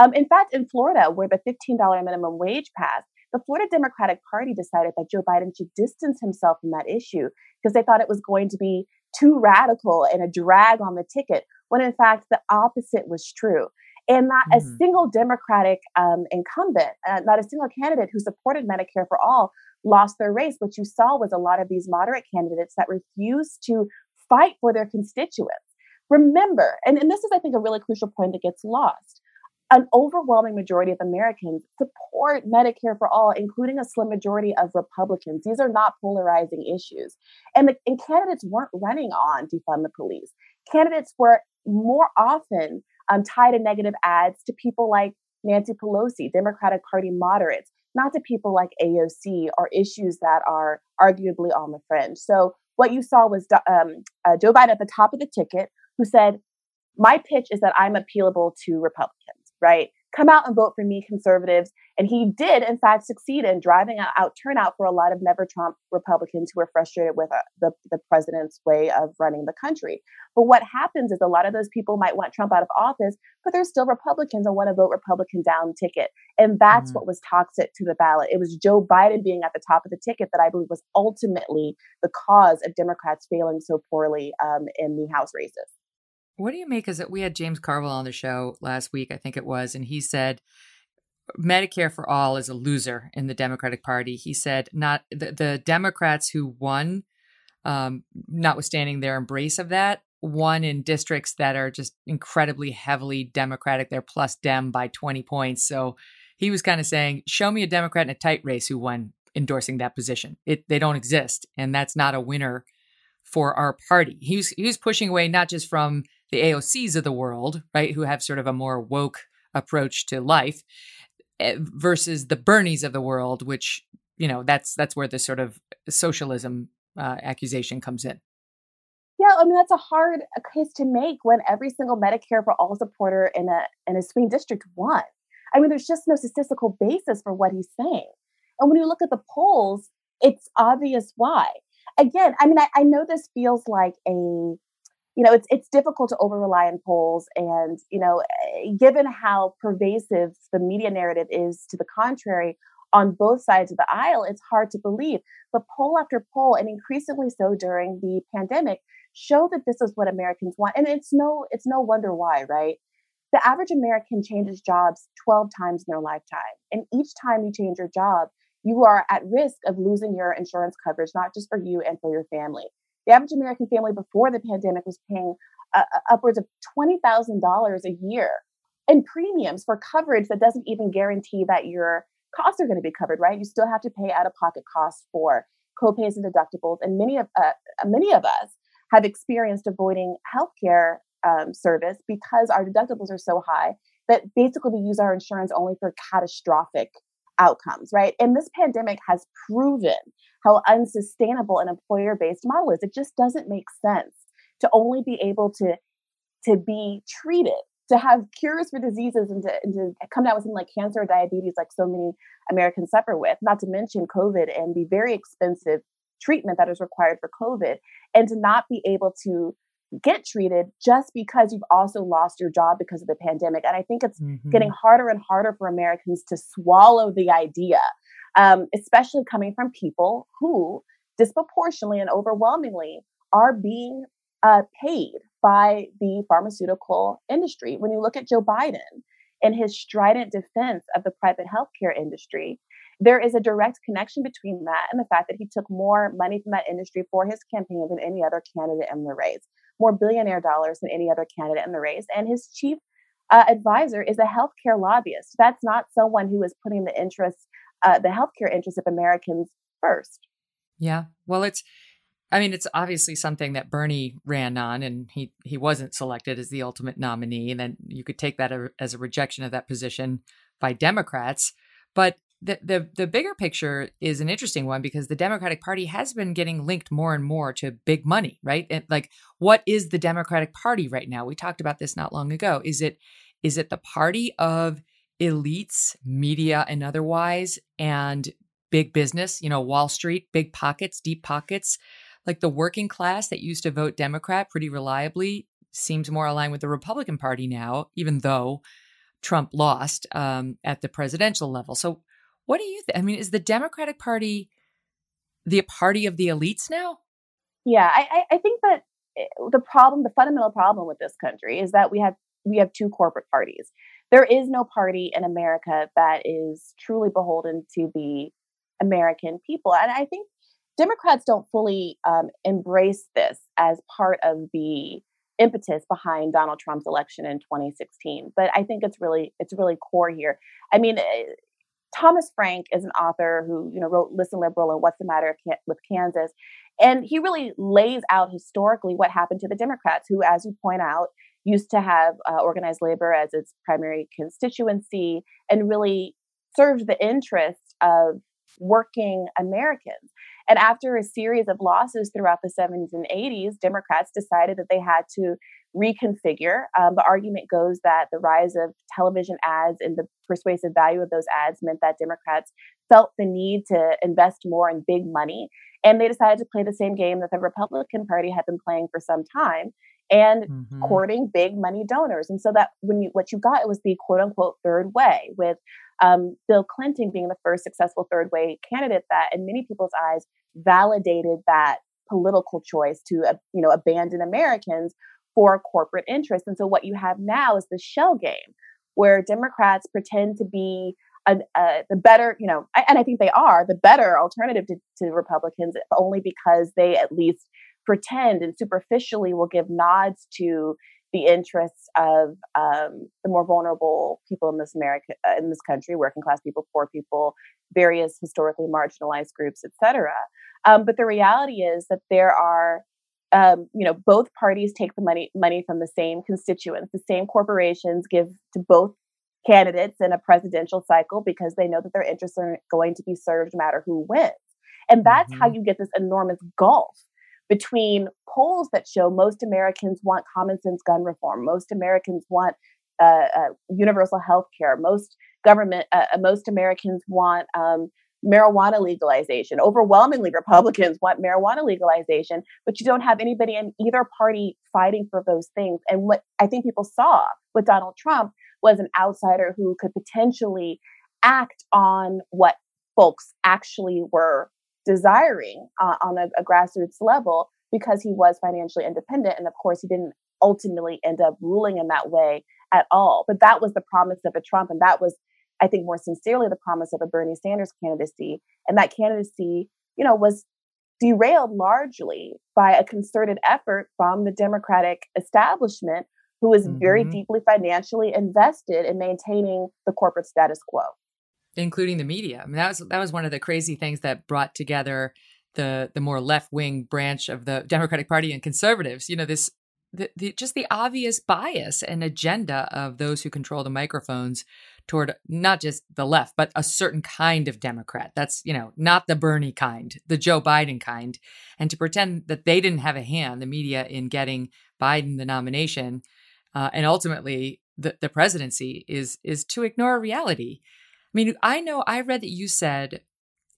Um, in fact, in Florida, where the $15 minimum wage passed, the Florida Democratic Party decided that Joe Biden should distance himself from that issue because they thought it was going to be too radical and a drag on the ticket, when in fact the opposite was true. And not mm-hmm. a single Democratic um, incumbent, uh, not a single candidate who supported Medicare for all lost their race. What you saw was a lot of these moderate candidates that refused to fight for their constituents. Remember, and, and this is, I think, a really crucial point that gets lost an overwhelming majority of Americans support Medicare for all, including a slim majority of Republicans. These are not polarizing issues. And, the, and candidates weren't running on defund the police. Candidates were more often um, tied in negative ads to people like Nancy Pelosi, Democratic Party moderates, not to people like AOC or issues that are arguably on the fringe. So what you saw was um, uh, Joe Biden at the top of the ticket, who said, "My pitch is that I'm appealable to Republicans." Right? Come out and vote for me, conservatives. And he did, in fact, succeed in driving out, turnout for a lot of never Trump Republicans who were frustrated with uh, the, the president's way of running the country. But what happens is a lot of those people might want Trump out of office, but they're still Republicans and want to vote Republican down ticket. And that's mm-hmm. what was toxic to the ballot. It was Joe Biden being at the top of the ticket that I believe was ultimately the cause of Democrats failing so poorly um, in the House races. What do you make? Is that we had James Carville on the show last week, I think it was, and he said Medicare for all is a loser in the Democratic Party. He said not the, the Democrats who won, um, notwithstanding their embrace of that, won in districts that are just incredibly heavily Democratic. They're plus Dem by 20 points. So he was kind of saying, show me a Democrat in a tight race who won endorsing that position. It they don't exist, and that's not a winner for our party. He was he was pushing away not just from the AOCs of the world, right, who have sort of a more woke approach to life, eh, versus the Bernies of the world, which you know that's that's where the sort of socialism uh, accusation comes in. Yeah, I mean that's a hard case to make when every single Medicare for all supporter in a in a swing district won. I mean, there's just no statistical basis for what he's saying. And when you look at the polls, it's obvious why. Again, I mean, I, I know this feels like a you know, it's it's difficult to over rely on polls, and you know, eh, given how pervasive the media narrative is to the contrary on both sides of the aisle, it's hard to believe. But poll after poll, and increasingly so during the pandemic, show that this is what Americans want, and it's no it's no wonder why, right? The average American changes jobs 12 times in their lifetime, and each time you change your job, you are at risk of losing your insurance coverage, not just for you and for your family. The average American family before the pandemic was paying uh, uh upwards of $20,000 a year in premiums for coverage that doesn't even guarantee that your costs are going to be covered, right? You still have to pay out of pocket costs for copays and deductibles. And many of, uh, many of us have experienced avoiding healthcare um, service because our deductibles are so high that basically we use our insurance only for catastrophic outcomes, right? And this pandemic has proven how unsustainable an employer-based model is. It just doesn't make sense to only be able to to be treated, to have cures for diseases and to, and to come down with something like cancer or diabetes like so many Americans suffer with, not to mention COVID and the very expensive treatment that is required for COVID, and to not be able to get treated just because you've also lost your job because of the pandemic. And I think it's mm-hmm. getting harder and harder for Americans to swallow the idea, um, especially coming from people who disproportionately and overwhelmingly are being uh, paid by the pharmaceutical industry. When you look at Joe Biden and his strident defense of the private healthcare industry, there is a direct connection between that and the fact that he took more money from that industry for his campaign than any other candidate in the race more billionaire dollars than any other candidate in the race. And his chief uh, advisor is a healthcare lobbyist. That's not someone who is putting the interests, uh, the healthcare interests of Americans first. Yeah. Well, it's, I mean, it's obviously something that Bernie ran on, and he he wasn't selected as the ultimate nominee. And then you could take that as a rejection of that position by Democrats. But the, the the bigger picture is an interesting one because the Democratic Party has been getting linked more and more to big money, right? And like, what is the Democratic Party right now? We talked about this not long ago. Is it is it the party of elites, media and otherwise, and big business? You know, Wall Street, big pockets, deep pockets, like the working class that used to vote Democrat pretty reliably seems more aligned with the Republican Party now, even though Trump lost um, at the presidential level. So what do you think? I mean, is the Democratic Party the party of the elites now? Yeah, I, I think that eh, the problem, the fundamental problem with this country is that we have we have two corporate parties. There is no party in America that is truly beholden to the American people, and I think Democrats don't fully um, embrace this as part of the impetus behind Donald Trump's election in 2016. But I think it's really it's really core here. I mean, eh, Thomas Frank is an author who, you know, wrote Listen Liberal and What's the Matter with Kansas. And he really lays out historically what happened to the Democrats, who, as you point out, used to have uh, organized labor as its primary constituency and really served the interests of working Americans. And after a series of losses throughout the 70s and 80s, Democrats decided that they had to reconfigure. Um, the argument goes that the rise of television ads and the persuasive value of those ads meant that Democrats felt the need to invest more in big money. And they decided to play the same game that the Republican Party had been playing for some time and mm-hmm. courting big money donors. And so that when you what you got it was the quote unquote third way with um, Bill Clinton being the first successful third way candidate that in many people's eyes validated that political choice to uh, you know abandon Americans for corporate interests. And so what you have now is the shell game where Democrats pretend to be a, uh, the better, you know, and I think they are the better alternative to, to Republicans only because they at least pretend and superficially will give nods to the interests of um, the more vulnerable people in this America, uh, in this country, working class people, poor people, various historically marginalized groups, etc. Um, but the reality is that there are, um, you know, both parties take the money money from the same constituents. The same corporations give to both candidates in a presidential cycle because they know that their interests are going to be served no matter who wins. And that's mm-hmm. how you get this enormous gulf between polls that show most Americans want common sense gun reform, most Americans want uh, uh, universal health care, most government, uh, uh, most Americans want um, marijuana legalization. Overwhelmingly, Republicans want marijuana legalization, but you don't have anybody in either party fighting for those things. And what I think people saw with Donald Trump was an outsider who could potentially act on what folks actually were desiring uh, on a, a grassroots level because he was financially independent. And of course, he didn't ultimately end up ruling in that way at all. But that was the promise of a Trump. And that was, I think, more sincerely the promise of a Bernie Sanders candidacy. And that candidacy, you know, was derailed largely by a concerted effort from the Democratic establishment who is mm-hmm. very deeply financially invested in maintaining the corporate status quo including the media. I mean, that was that was one of the crazy things that brought together the the more left wing branch of the Democratic Party and conservatives. You know, this the, the, just the obvious bias and agenda of those who control the microphones toward not just the left, but a certain kind of Democrat. That's, you know, not the Bernie kind, the Joe Biden kind. And to pretend that they didn't have a hand, the media, in getting Biden the nomination uh, and ultimately the, the presidency is is to ignore reality I mean, I know I read that you said,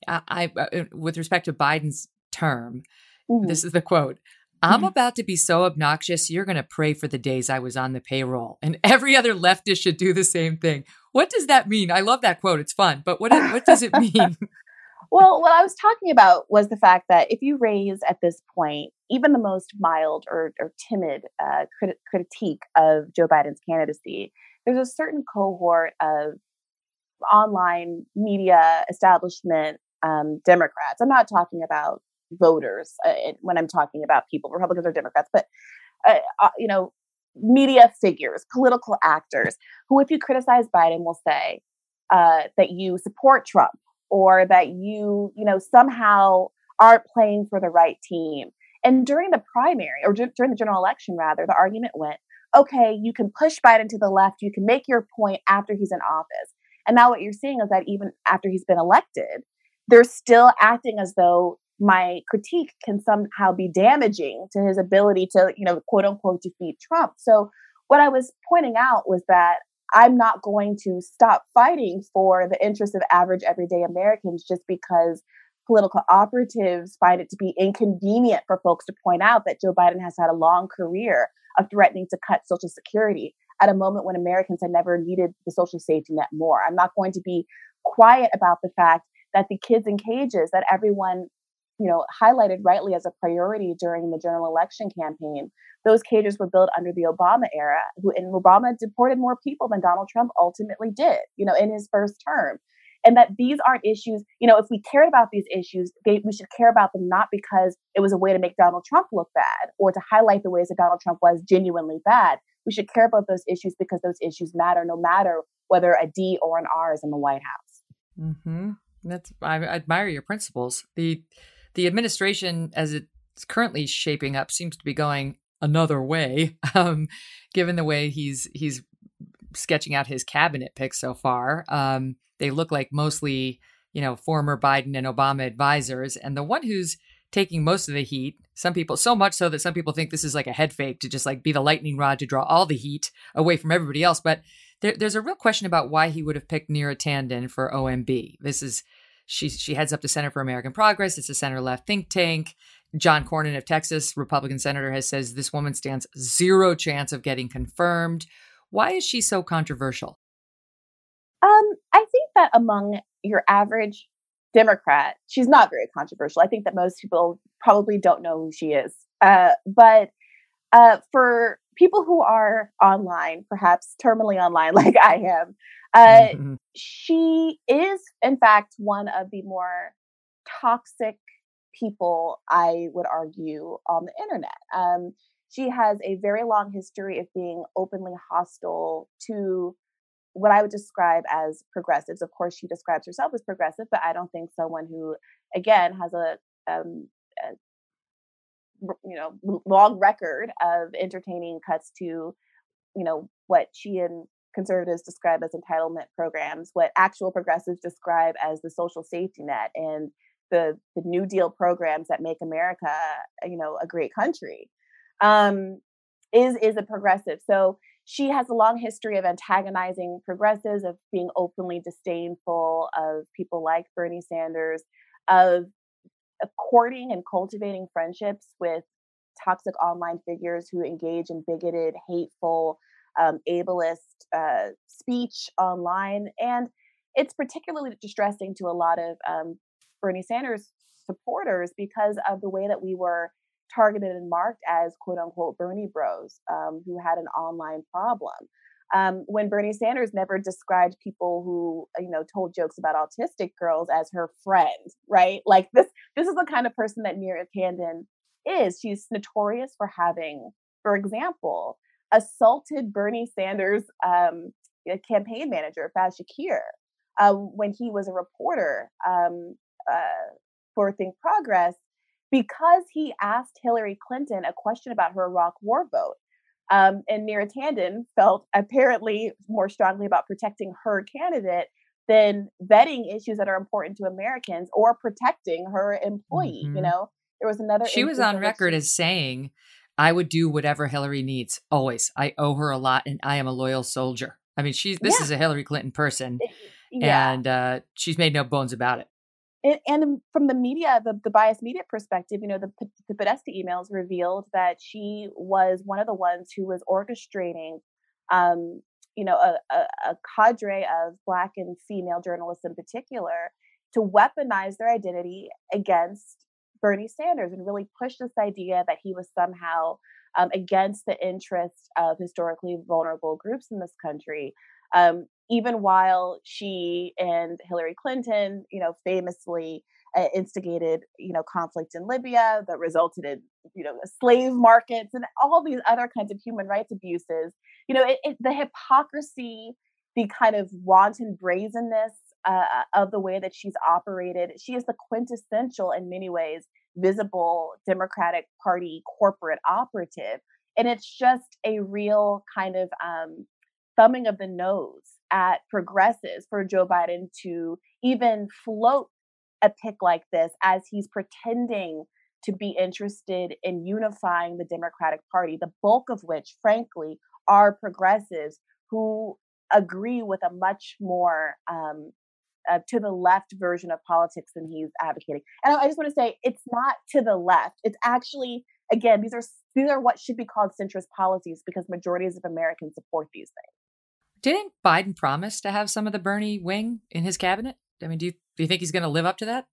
I, I uh, with respect to Biden's term, Ooh. this is the quote. I'm mm-hmm. about to be so obnoxious, you're going to pray for the days I was on the payroll. And every other leftist should do the same thing. What does that mean? I love that quote. It's fun. But what, what does it mean? well, what I was talking about was the fact that if you raise at this point even the most mild or, or timid uh, crit- critique of Joe Biden's candidacy, there's a certain cohort of online media establishment um, Democrats. I'm not talking about voters uh, when I'm talking about people, Republicans or Democrats, but uh, uh, you know, media figures, political actors, who, if you criticize Biden, will say uh, that you support Trump or that you, you know, somehow aren't playing for the right team. And during the primary, or d- during the general election, rather, the argument went, okay, you can push Biden to the left, you can make your point after he's in office. And now what you're seeing is that even after he's been elected, they're still acting as though my critique can somehow be damaging to his ability to, you know, quote unquote defeat Trump. So what I was pointing out was that I'm not going to stop fighting for the interests of average everyday Americans just because political operatives find it to be inconvenient for folks to point out that Joe Biden has had a long career of threatening to cut Social Security at a moment when Americans had never needed the social safety net more. I'm not going to be quiet about the fact that the kids in cages that everyone you know highlighted rightly as a priority during the general election campaign those cages were built under the obama era who and obama deported more people than donald trump ultimately did you know in his first term. And that these aren't issues you know if we cared about these issues they, we should care about them not because it was a way to make donald trump look bad or to highlight the ways that donald trump was genuinely bad. We should care about those issues because those issues matter no matter whether a d or an r is in the white house. Mm-hmm. that's I, I admire your principles. The the administration, as it's currently shaping up, seems to be going another way, um, given the way he's he's sketching out his cabinet picks so far. Um, they look like mostly, you know, former Biden and Obama advisors, and the one who's taking most of the heat. Some people, so much so that some people think this is like a head fake to just like be the lightning rod to draw all the heat away from everybody else. But there, there's a real question about why he would have picked Neera Tanden for OMB. This is she she heads up the Center for American Progress. It's a center left think tank. John Cornyn of Texas, Republican senator, has says this woman stands zero chance of getting confirmed. Why is she so controversial? Um, I think that among your average Democrat, she's not very controversial. I think that most people probably don't know who she is. Uh, but uh, for people who are online, perhaps terminally online like I am, uh, mm-hmm. she is, in fact, one of the more toxic people, I would argue, on the internet. Um, she has a very long history of being openly hostile to what I would describe as progressives. Of course, she describes herself as progressive, but I don't think someone who, again, has a, um, a you know long record of entertaining cuts to you know what she and conservatives describe as entitlement programs, what actual progressives describe as the social safety net and the the New Deal programs that make America, you know, a great country, um, is is a progressive. So she has a long history of antagonizing progressives, of being openly disdainful of people like Bernie Sanders, of courting and cultivating friendships with toxic online figures who engage in bigoted, hateful, um, ableist uh, speech online. And it's particularly distressing to a lot of um, Bernie Sanders supporters because of the way that we were targeted and marked as quote unquote Bernie bros um, who had an online problem. Um, when Bernie Sanders never described people who you know told jokes about autistic girls as her friend, right? Like this, this is the kind of person that Neera Tanden is. She's notorious for having, for example, assaulted Bernie Sanders' um, campaign manager, Faiz Shakir, uh, when he was a reporter um, uh, for Think Progress, because he asked Hillary Clinton a question about her Iraq war vote. Um, and Neera Tanden felt apparently more strongly about protecting her candidate than vetting issues that are important to Americans or protecting her employee. Mm-hmm. You know, there was another. She was on record she- as saying I would do whatever Hillary needs. Always. I owe her a lot and I am a loyal soldier. I mean, she's this yeah. is a Hillary Clinton person. Yeah. And uh, she's made no bones about it. And, and from the media, the, the biased media perspective, you know, the, the Podesta emails revealed that she was one of the ones who was orchestrating, um, you know, a, a, a cadre of Black and female journalists in particular to weaponize their identity against Bernie Sanders and really push this idea that he was somehow um, against the interests of historically vulnerable groups in this country. Um, even while she and Hillary Clinton, you know, famously uh, instigated, you know, conflict in Libya that resulted in, you know, slave markets and all these other kinds of human rights abuses. You know, it, it, the hypocrisy, the kind of wanton brazenness uh, of the way that she's operated. She is the quintessential, in many ways, visible Democratic Party corporate operative. And it's just a real kind of um, thumbing of the nose at progressives for Joe Biden to even float a pick like this as he's pretending to be interested in unifying the Democratic Party, the bulk of which, frankly, are progressives who agree with a much more um, uh, to the left version of politics than he's advocating. And I, I just want to say it's not to the left. It's actually again these are these are what should be called centrist policies because majorities of Americans support these things. Didn't Biden promise to have some of the Bernie wing in his cabinet? I mean, do you do you think he's going to live up to that?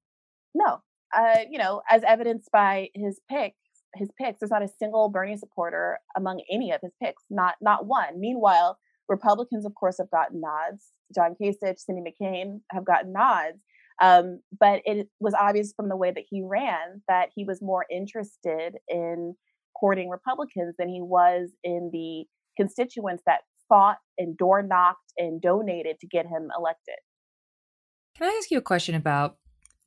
No, uh, you know, as evidenced by his picks, his picks, there's not a single Bernie supporter among any of his picks, not not one. Meanwhile, Republicans, of course, have gotten nods. John Kasich, Cindy McCain have gotten nods. Um, but it was obvious from the way that he ran that he was more interested in courting Republicans than he was in the constituents that fought and door knocked and donated to get him elected. Can I ask you a question about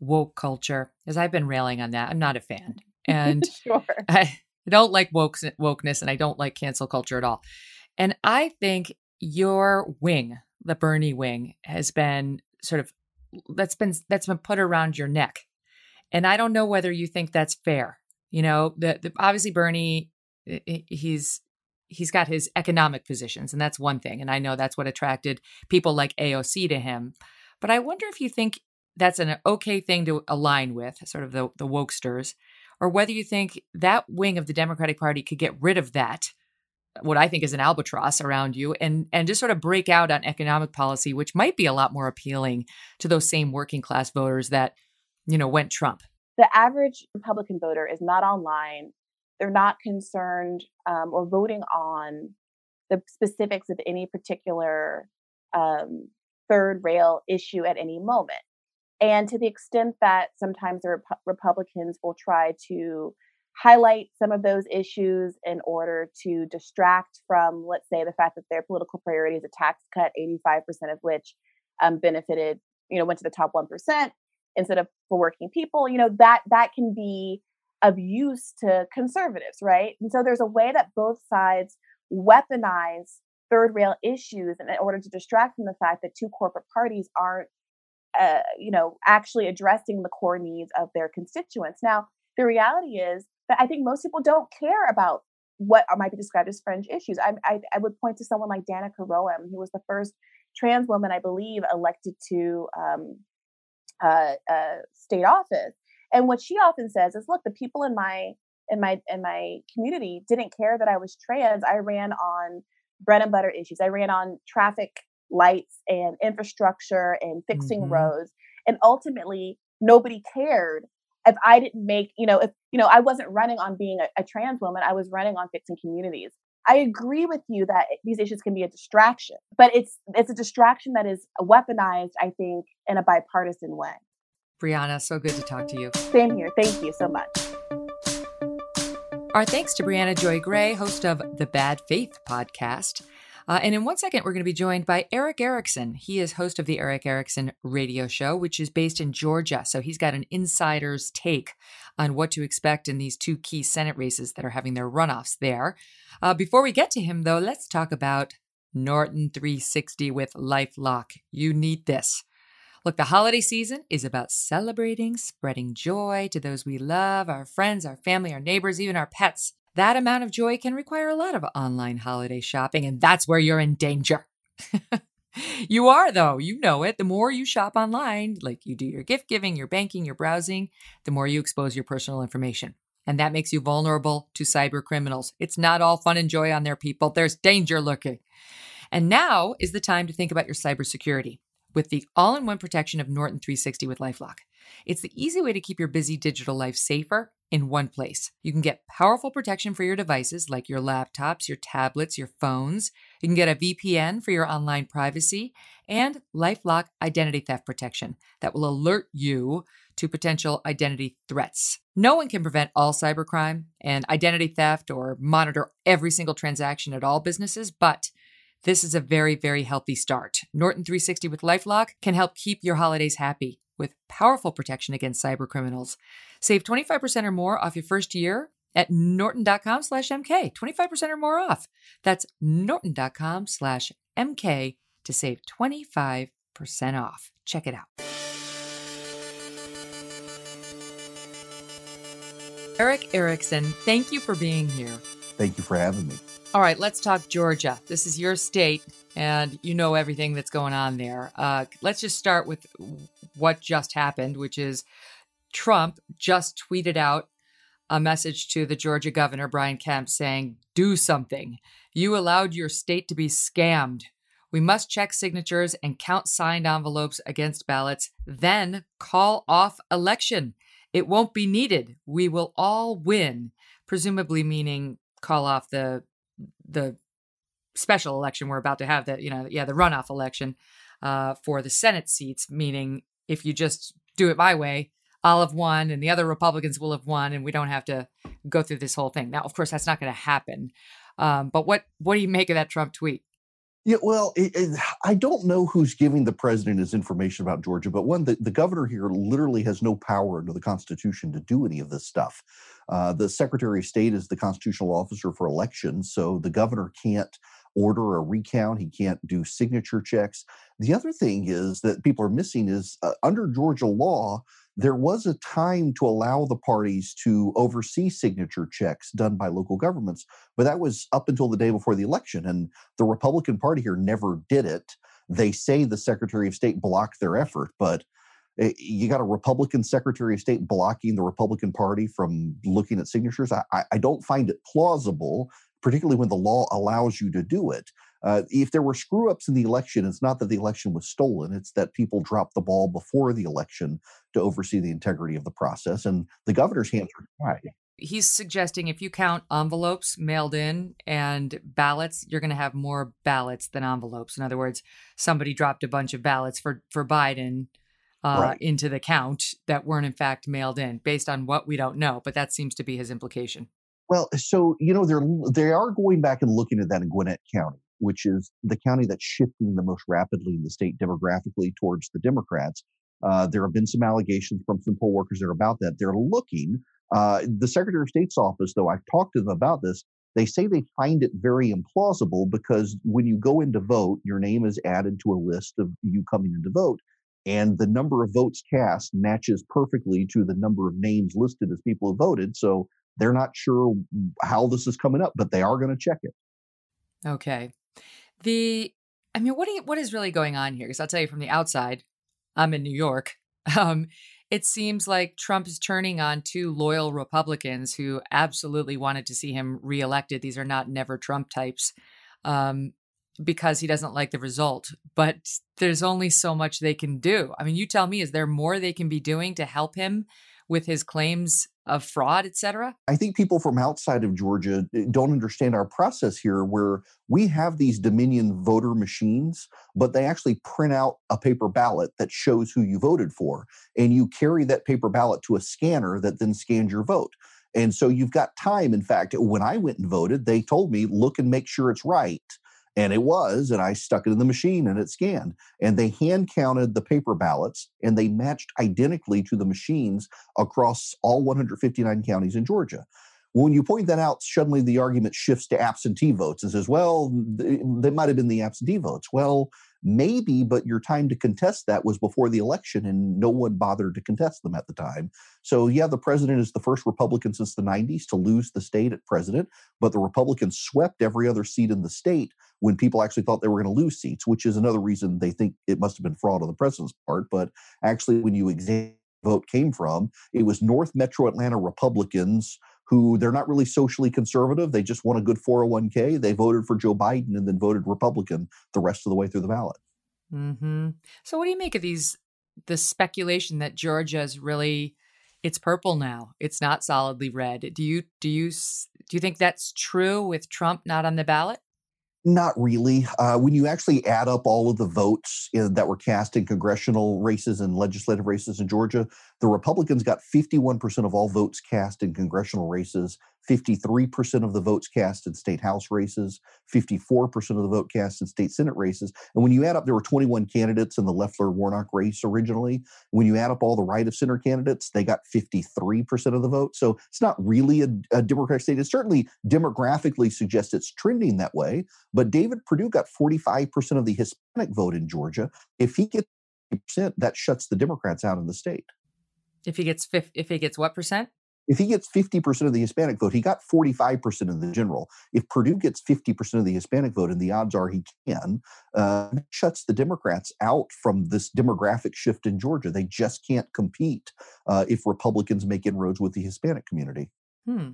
woke culture? As I've been railing on that, I'm not a fan, and sure. I don't like woke wokeness, and I don't like cancel culture at all. And I think your wing, the Bernie wing, has been sort of that's been that's been put around your neck, and I don't know whether you think that's fair. You know, the, the obviously Bernie, he's he's got his economic positions, and that's one thing, and I know that's what attracted people like AOC to him. But I wonder if you think that's an okay thing to align with, sort of the the wokesters, or whether you think that wing of the Democratic Party could get rid of that what I think is an albatross around you and and just sort of break out on economic policy, which might be a lot more appealing to those same working class voters that, you know, went Trump. The average Republican voter is not online. They're not concerned um, or voting on the specifics of any particular um, third rail issue at any moment. And to the extent that sometimes the Rep- Republicans will try to highlight some of those issues in order to distract from, let's say, the fact that their political priority is a tax cut, 85% of which um, benefited, you know, went to the top 1% instead of for working people, you know, that that can be of use to conservatives, right? And so there's a way that both sides weaponize third rail issues in order to distract from the fact that two corporate parties aren't uh, you know actually addressing the core needs of their constituents now the reality is that I think most people don't care about what might be described as fringe issues. I, I, I would point to someone like Danica Roem, who was the first trans woman, I believe, elected to um, uh, uh, state office. And what she often says is, "Look, the people in my in my in my community didn't care that I was trans. I ran on bread and butter issues. I ran on traffic lights and infrastructure and fixing mm-hmm. roads. And ultimately, nobody cared if I didn't make, you know, if, you know, I wasn't running on being a, a trans woman, I was running on fixing communities. I agree with you that these issues can be a distraction, but it's it's a distraction that is weaponized, I think, in a bipartisan way. Briahna, so good to talk to you. Same here. Thank you so much. Our thanks to Briahna Joy Gray, host of the Bad Faith podcast. Uh, and in one second, we're going to be joined by Erick Erickson. He is host of the Erick Erickson radio show, which is based in Georgia. So he's got an insider's take on what to expect in these two key Senate races that are having their runoffs there. Uh, before we get to him, though, let's talk about Norton 360 with Lifelock. You need this. Look, the holiday season is about celebrating, spreading joy to those we love, our friends, our family, our neighbors, even our pets. That amount of joy can require a lot of online holiday shopping, and that's where you're in danger. you are, though. You know it. The more you shop online, like you do your gift giving, your banking, your browsing, the more you expose your personal information. And that makes you vulnerable to cyber criminals. It's not all fun and joy on there, people. There's danger lurking. And now is the time to think about your cybersecurity with the all in one protection of Norton 360 with Lifelock. It's the easy way to keep your busy digital life safer in one place. You can get powerful protection for your devices like your laptops, your tablets, your phones. You can get a VPN for your online privacy and Lifelock identity theft protection that will alert you to potential identity threats. No one can prevent all cybercrime and identity theft or monitor every single transaction at all businesses, but this is a very, very healthy start. Norton 360 with Lifelock can help keep your holidays happy with powerful protection against cyber criminals. Save 25% or more off your first year at norton.com slash mk 25% or more off that's norton.com slash MK to save 25% off. Check it out. Erick Erickson, thank you for being here. Thank you for having me. All right, let's talk Georgia. This is your state, and you know everything that's going on there. Uh, let's just start with what just happened, which is Trump just tweeted out a message to the Georgia governor, Brian Kemp, saying, Do something. You allowed your state to be scammed. We must check signatures and count signed envelopes against ballots, then call off election. It won't be needed. We will all win, presumably meaning call off the the special election we're about to have that you know yeah the runoff election uh, for the Senate seats, meaning if you just do it my way, I'll have won and the other Republicans will have won, and we don't have to go through this whole thing. Now, of course, that's not going to happen. Um, but what what do you make of that Trump tweet? Yeah, well, it, it, I don't know who's giving the president his information about Georgia, but one, the, the governor here literally has no power under the Constitution to do any of this stuff. Uh, the Secretary of State is the constitutional officer for elections, so the governor can't order a recount. He can't do signature checks. The other thing is that people are missing is uh, under Georgia law, there was a time to allow the parties to oversee signature checks done by local governments, but that was up until the day before the election. And the Republican Party here never did it. They say the Secretary of State blocked their effort, but eh, you got a Republican Secretary of State blocking the Republican Party from looking at signatures. I, I don't find it plausible, particularly when the law allows you to do it. Uh, if there were screw ups in the election, it's not that the election was stolen, it's that people dropped the ball before the election to oversee the integrity of the process. And the governor's hands are tied. He's suggesting if you count envelopes mailed in and ballots, you're going to have more ballots than envelopes. In other words, somebody dropped a bunch of ballots for, for Biden uh, right. into the count that weren't in fact mailed in based on what we don't know. But that seems to be his implication. Well, so you know they're they are going back and looking at that in Gwinnett County which is the county that's shifting the most rapidly in the state demographically towards the Democrats. Uh, there have been some allegations from some poll workers there about that. They're looking. Uh, the Secretary of State's office, though, I've talked to them about this. They say they find it very implausible because when you go in to vote, your name is added to a list of you coming in to vote, and the number of votes cast matches perfectly to the number of names listed as people who voted. So they're not sure how this is coming up, but they are going to check it. Okay. The, I mean, what you, what is really going on here? Because I'll tell you from the outside, I'm in New York. Um, it seems like Trump is turning on two loyal Republicans who absolutely wanted to see him reelected. These are not never Trump types. Um, because he doesn't like the result. But there's only so much they can do. I mean, you tell me, is there more they can be doing to help him with his claims of fraud, et cetera? I think people from outside of Georgia eh, don't understand our process here, where we have these Dominion voter machines, but they actually print out a paper ballot that shows who you voted for. And you carry that paper ballot to a scanner that then scans your vote. And so you've got time. In fact, when I went and voted, they told me, look and make sure it's right. And it was, and I stuck it in the machine and it scanned. And they hand counted the paper ballots and they matched identically to the machines across all 159 counties in Georgia. When you point that out, suddenly the argument shifts to absentee votes and says, well, they might have been the absentee votes. Well, maybe, but your time to contest that was before the election and no one bothered to contest them at the time. So, yeah, the president is the first Republican since the 90s to lose the state at president, but the Republicans swept every other seat in the state when people actually thought they were going to lose seats, which is another reason they think it must have been fraud on the president's part. But actually, when you examine vote came from, it was North Metro Atlanta Republicans who they're not really socially conservative. They just want a good 401k. They voted for Joe Biden and then voted Republican the rest of the way through the ballot. Mm-hmm. So, what do you make of these? The speculation that Georgia is really it's purple now. It's not solidly red. Do you do you do you think that's true with Trump not on the ballot? Not really. Uh, when you actually add up all of the votes in, that were cast in congressional races and legislative races in Georgia, The Republicans got 51% of all votes cast in congressional races, 53% of the votes cast in state house races, 54% of the vote cast in state senate races. And when you add up, there were 21 candidates in the Loeffler Warnock race originally. When you add up all the right of center candidates, they got 53% of the vote. So it's not really a, a Democratic state. It certainly demographically suggests it's trending that way. But David Perdue got 45% of the Hispanic vote in Georgia. If he gets percent, that shuts the Democrats out of the state. If he gets if he gets what percent? If he gets 50% of the Hispanic vote, he got 45% of the general. If Perdue gets 50% of the Hispanic vote, and the odds are he can, uh, shuts the Democrats out from this demographic shift in Georgia. They just can't compete uh, if Republicans make inroads with the Hispanic community. Hmm.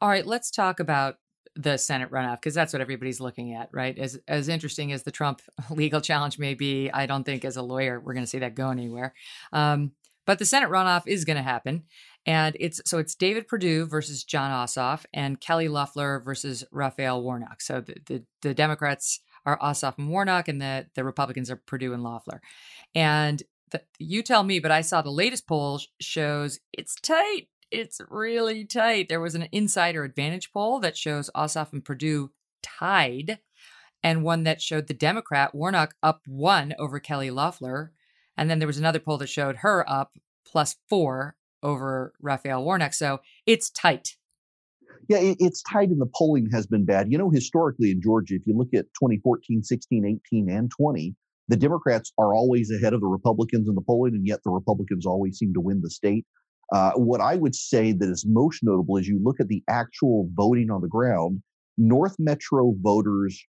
All right, let's talk about the Senate runoff because that's what everybody's looking at, right? As as interesting as the Trump legal challenge may be, I don't think as a lawyer we're going to see that go anywhere. Um, but the Senate runoff is going to happen. And it's so it's David Perdue versus Jon Ossoff and Kelly Loeffler versus Raphael Warnock. So the, the, the Democrats are Ossoff and Warnock, and the, the Republicans are Perdue and Loeffler. And the, you tell me, but I saw the latest poll shows it's tight. It's really tight. There was an insider advantage poll that shows Ossoff and Perdue tied, and one that showed the Democrat Warnock up one over Kelly Loeffler. And then there was another poll that showed her up plus four over Raphael Warnock. So it's tight. Yeah, it, it's tight, and the polling has been bad. You know, historically in Georgia, if you look at 2014, 16, 18, and 20, the Democrats are always ahead of the Republicans in the polling, and yet the Republicans always seem to win the state. Uh, what I would say that is most notable is you look at the actual voting on the ground. North Metro voters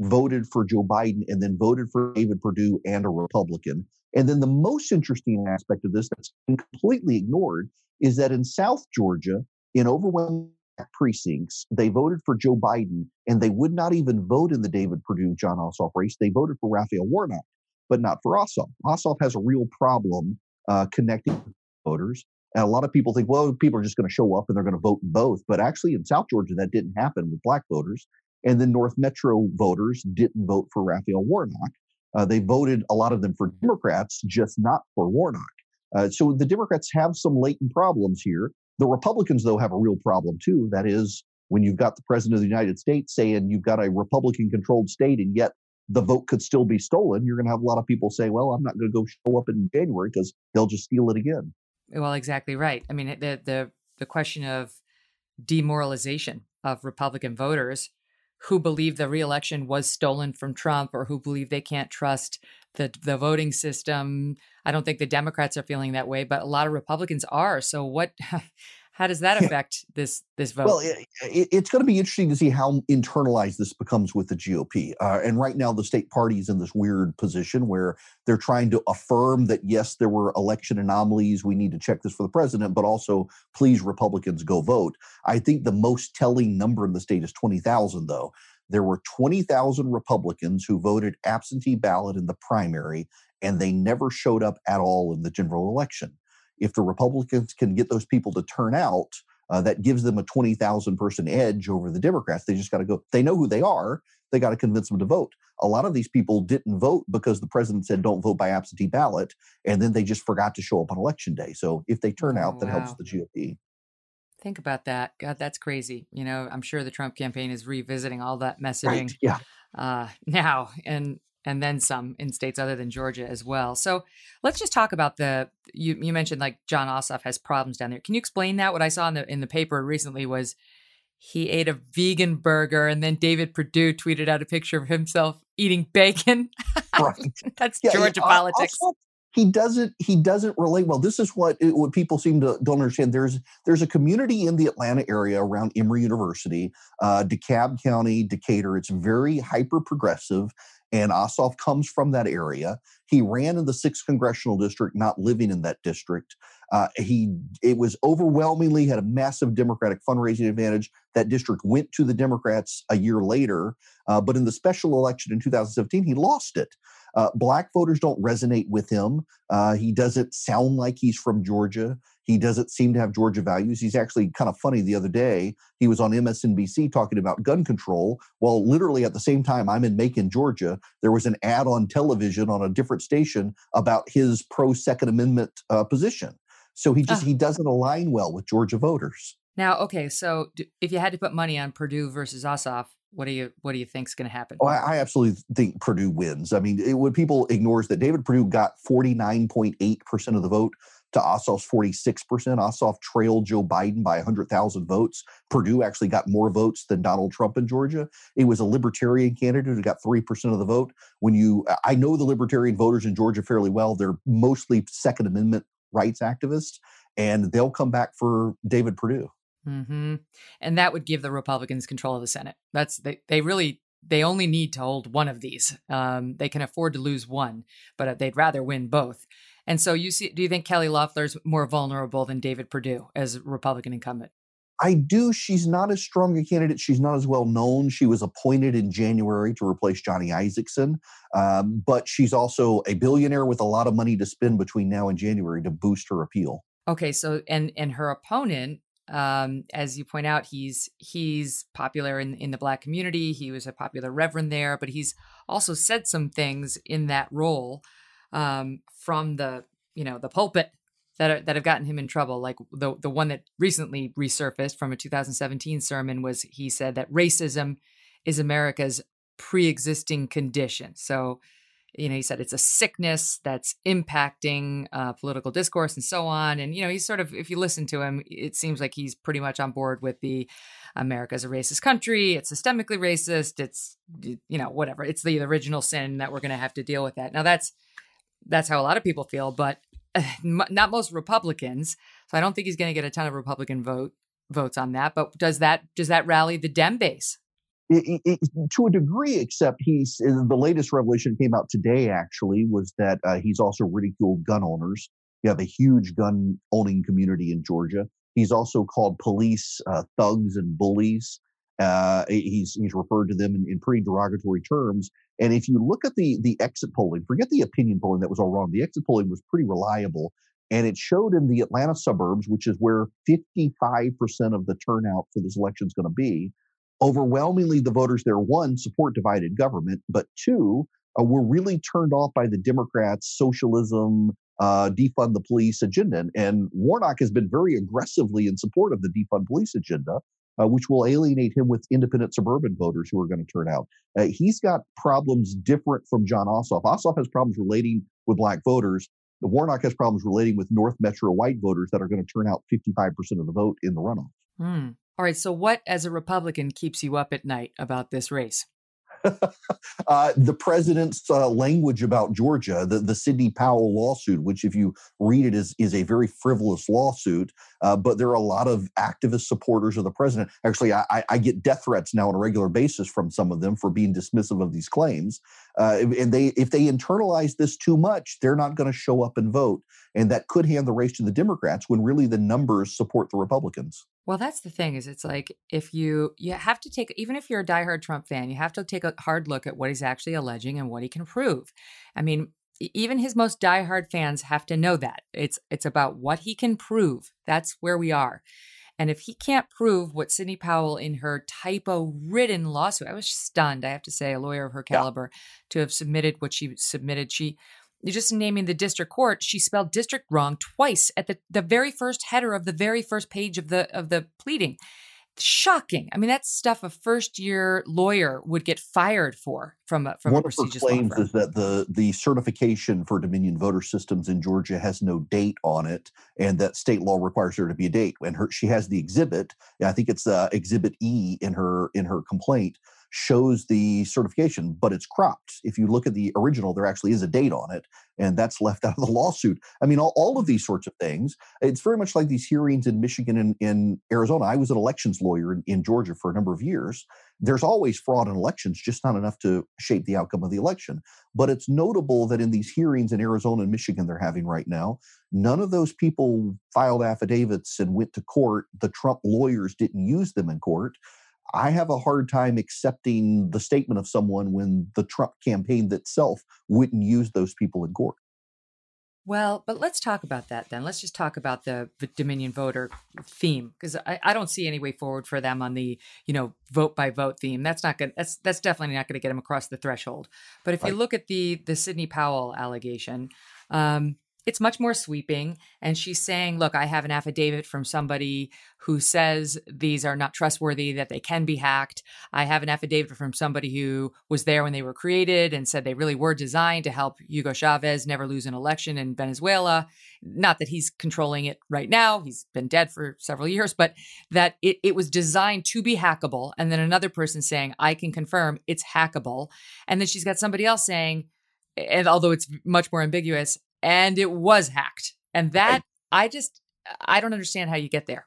voted for Joe Biden and then voted for David Perdue and a Republican. And then the most interesting aspect of this that's completely ignored is that in South Georgia, in overwhelming precincts, they voted for Joe Biden and they would not even vote in the David Perdue Jon Ossoff race. They voted for Raphael Warnock, but not for Ossoff. Ossoff has a real problem uh, connecting voters. And a lot of people think, well, people are just going to show up and they're going to vote in both. But actually, in South Georgia, that didn't happen with black voters. And then North Metro voters didn't vote for Raphael Warnock. Uh, they voted, a lot of them, for Democrats, just not for Warnock. Uh, so the Democrats have some latent problems here. The Republicans, though, have a real problem too. That is, when you've got the president of the United States saying you've got a Republican controlled state and yet the vote could still be stolen, you're going to have a lot of people say, well, I'm not going to go show up in January because they'll just steal it again. Well, exactly right. I mean, the, the, the question of demoralization of Republican voters who believe the reelection was stolen from Trump or who believe they can't trust the the voting system. I don't think the Democrats are feeling that way, but a lot of Republicans are. So what how does that affect this this vote? Well, it, it, it's going to be interesting to see how internalized this becomes with the GOP. Uh, and right now, the state party is in this weird position where they're trying to affirm that yes, there were election anomalies. We need to check this for the president, but also please, Republicans, go vote. I think the most telling number in the state is twenty thousand, though. There were 20,000 Republicans who voted absentee ballot in the primary, and they never showed up at all in the general election if the Republicans can get those people to turn out, uh, that gives them a 20,000 person edge over the Democrats. They just got to go, they know who they are. They got to convince them to vote. A lot of these people didn't vote because the president said don't vote by absentee ballot. And then they just forgot to show up on election day. So if they turn out, oh, that wow. helps the GOP. Think about that. God, that's crazy. You know, I'm sure the Trump campaign is revisiting all that messaging right. yeah. uh, now. And and then some in states other than Georgia as well. So let's just talk about the you you mentioned like Jon Ossoff has problems down there. Can you explain that? What I saw in the in the paper recently was he ate a vegan burger and then David Perdue tweeted out a picture of himself eating bacon. Right. That's yeah, Georgia yeah, politics. Ossoff, he doesn't he doesn't relate well this is what what people seem to don't understand there's there's a community in the atlanta area around emory university uh, dekalb county decatur it's very hyper progressive and Ossoff comes from that area. He ran in the sixth congressional district, not living in that district. Uh, he it was overwhelmingly had a massive Democratic fundraising advantage. That district went to the Democrats a year later, uh, but in the special election in 2017, he lost it. Uh, black voters don't resonate with him. Uh, he doesn't sound like he's from Georgia. He doesn't seem to have Georgia values. He's actually kind of funny. The other day, he was on MSNBC talking about gun control. Well, literally at the same time, I'm in Macon, Georgia. There was an ad on television on a different station about his pro Second Amendment uh, position. So he just Oh. he doesn't align well with Georgia voters. Now, okay, so if you had to put money on Perdue versus Ossoff, what do you what do you think's going to happen? Oh, I, I absolutely think Perdue wins. I mean, it, what people ignores that David Perdue got 49.8% of the vote to Ossoff's 46%. Ossoff trailed Joe Biden by 100,000 votes. Perdue actually got more votes than Donald Trump in Georgia. It was a libertarian candidate who got 3% of the vote. When you, I know the libertarian voters in Georgia fairly well. They're mostly Second Amendment rights activists, and they'll come back for David Perdue. hmm And that would give the Republicans control of the Senate. That's they they really they only need to hold one of these. Um, they can afford to lose one, but uh, they'd rather win both. And so you see, do you think Kelly Loeffler's more vulnerable than David Perdue as Republican incumbent? I do. She's not as strong a candidate. She's not as well known. She was appointed in January to replace Johnny Isakson, um, but she's also a billionaire with a lot of money to spend between now and January to boost her appeal. Okay, so and and her opponent, um, as you point out, he's he's popular in in the black community. He was a popular reverend there, but he's also said some things in that role um, from the you know the pulpit that are, that have gotten him in trouble. Like the the one that recently resurfaced from a 2017 sermon was he said that racism is America's pre-existing condition. So you know, he said it's a sickness that's impacting uh, political discourse and so on. And, you know, he's sort of, if you listen to him, it seems like he's pretty much on board with the America's a racist country. It's systemically racist. It's, you know, whatever. It's the original sin that we're going to have to deal with that. Now, that's, that's how a lot of people feel, but not most Republicans. So I don't think he's going to get a ton of Republican vote votes on that. But does that, does that rally the Dem base? It, it, to a degree, except he's the latest revelation came out today. Actually, was that uh, he's also ridiculed gun owners. You have a huge gun owning community in Georgia. He's also called police uh, thugs and bullies. Uh, he's he's referred to them in, in pretty derogatory terms. And if you look at the the exit polling, forget the opinion polling that was all wrong. The exit polling was pretty reliable, and it showed in the Atlanta suburbs, which is where 55% of the turnout for this election is going to be overwhelmingly the voters there one support divided government but two uh, were really turned off by the democrats socialism uh, defund the police agenda and, and warnock has been very aggressively in support of the defund police agenda uh, which will alienate him with independent suburban voters who are going to turn out uh, he's got problems different from Jon ossoff ossoff has problems relating with black voters warnock has problems relating with north metro white voters that are going to turn out 55% of the vote in the runoff Hmm. All right. So, what as a Republican keeps you up at night about this race? uh, the president's uh, language about Georgia, the, the Sidney Powell lawsuit, which, if you read it, is, is a very frivolous lawsuit. Uh, but there are a lot of activist supporters of the president. Actually, I, I get death threats now on a regular basis from some of them for being dismissive of these claims. Uh, and they, if they internalize this too much, they're not going to show up and vote. And that could hand the race to the Democrats when really the numbers support the Republicans. Well, that's the thing is it's like if you you have to take even if you're a diehard Trump fan, you have to take a hard look at what he's actually alleging and what he can prove. I mean, even his most diehard fans have to know that. It's it's about what he can prove. That's where we are. And if he can't prove what Sidney Powell in her typo ridden lawsuit, I was stunned, I have to say, a lawyer of her caliber yeah. to have submitted what she submitted. She just naming the district court, she spelled district wrong twice at the, the very first header of the very first page of the of the pleading. Shocking. I mean, that's stuff a first year lawyer would get fired for from a, from One a of her claims is that the the certification for Dominion voter systems in Georgia has no date on it, and that state law requires there to be a date. And her she has the exhibit. I think it's uh, Exhibit E in her in her complaint shows the certification, but it's cropped. If you look at the original, there actually is a date on it, and that's left out of the lawsuit. I mean, all, all of these sorts of things. It's very much like these hearings in Michigan and in Arizona. I was an elections lawyer in, in Georgia for a number of years. There's always fraud in elections, just not enough to shape the outcome of the election. But it's notable that in these hearings in Arizona and Michigan they're having right now, none of those people filed affidavits and went to court. The Trump lawyers didn't use them in court. I have a hard time accepting the statement of someone when the Trump campaign itself wouldn't use those people in court. Well, but let's talk about that then. Let's just talk about the Dominion voter theme because I, I don't see any way forward for them on the you know vote by vote theme. That's not good. That's that's definitely not going to get them across the threshold. But if Right. you look at the the Sidney Powell allegation, um, it's much more sweeping. And she's saying, look, I have an affidavit from somebody who says these are not trustworthy, that they can be hacked. I have an affidavit from somebody who was there when they were created and said they really were designed to help Hugo Chavez never lose an election in Venezuela. Not that he's controlling it right now, he's been dead for several years, but that it, it was designed to be hackable. And then another person saying, I can confirm it's hackable. And then she's got somebody else saying, and although it's much more ambiguous, and it was hacked. And that I just I don't understand how you get there.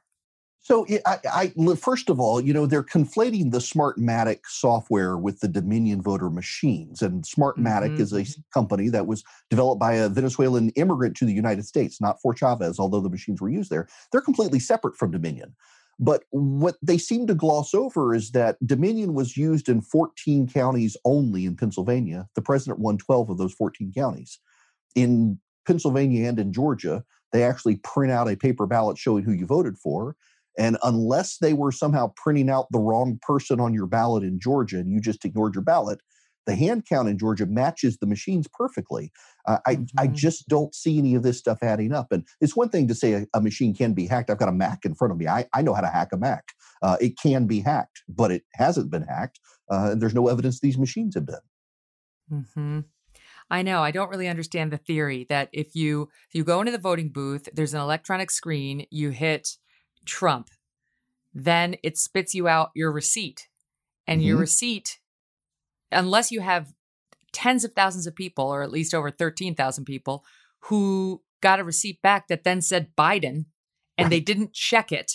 So I, I, first of all, you know, they're conflating the Smartmatic software with the Dominion voter machines, and Smartmatic mm-hmm. is a company that was developed by a Venezuelan immigrant to the United States, not for Chavez, although the machines were used there. They're completely separate from Dominion. But what they seem to gloss over is that Dominion was used in 14 counties only in Pennsylvania. The president won 12 of those 14 counties. In Pennsylvania and in Georgia, they actually print out a paper ballot showing who you voted for. And unless they were somehow printing out the wrong person on your ballot in Georgia and you just ignored your ballot, the hand count in Georgia matches the machines perfectly. Uh, I, mm-hmm. I just don't see any of this stuff adding up. And it's one thing to say a, a, machine can be hacked. I've got a Mac in front of me. I, I know how to hack a Mac. Uh, it can be hacked, but it hasn't been hacked. Uh, and there's no evidence these machines have been. Mm-hmm. I know. I don't really understand the theory that if you if you go into the voting booth, there's an electronic screen, you hit Trump, then it spits you out your receipt. And mm-hmm. your receipt, unless you have tens of thousands of people, or at least over 13,000 people, who got a receipt back that then said Biden and right. they didn't check it.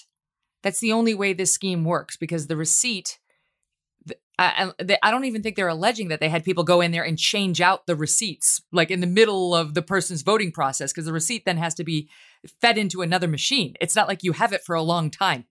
That's the only way this scheme works because the receipt I, I don't even think they're alleging that they had people go in there and change out the receipts like in the middle of the person's voting process because the receipt then has to be fed into another machine. It's not like you have it for a long time.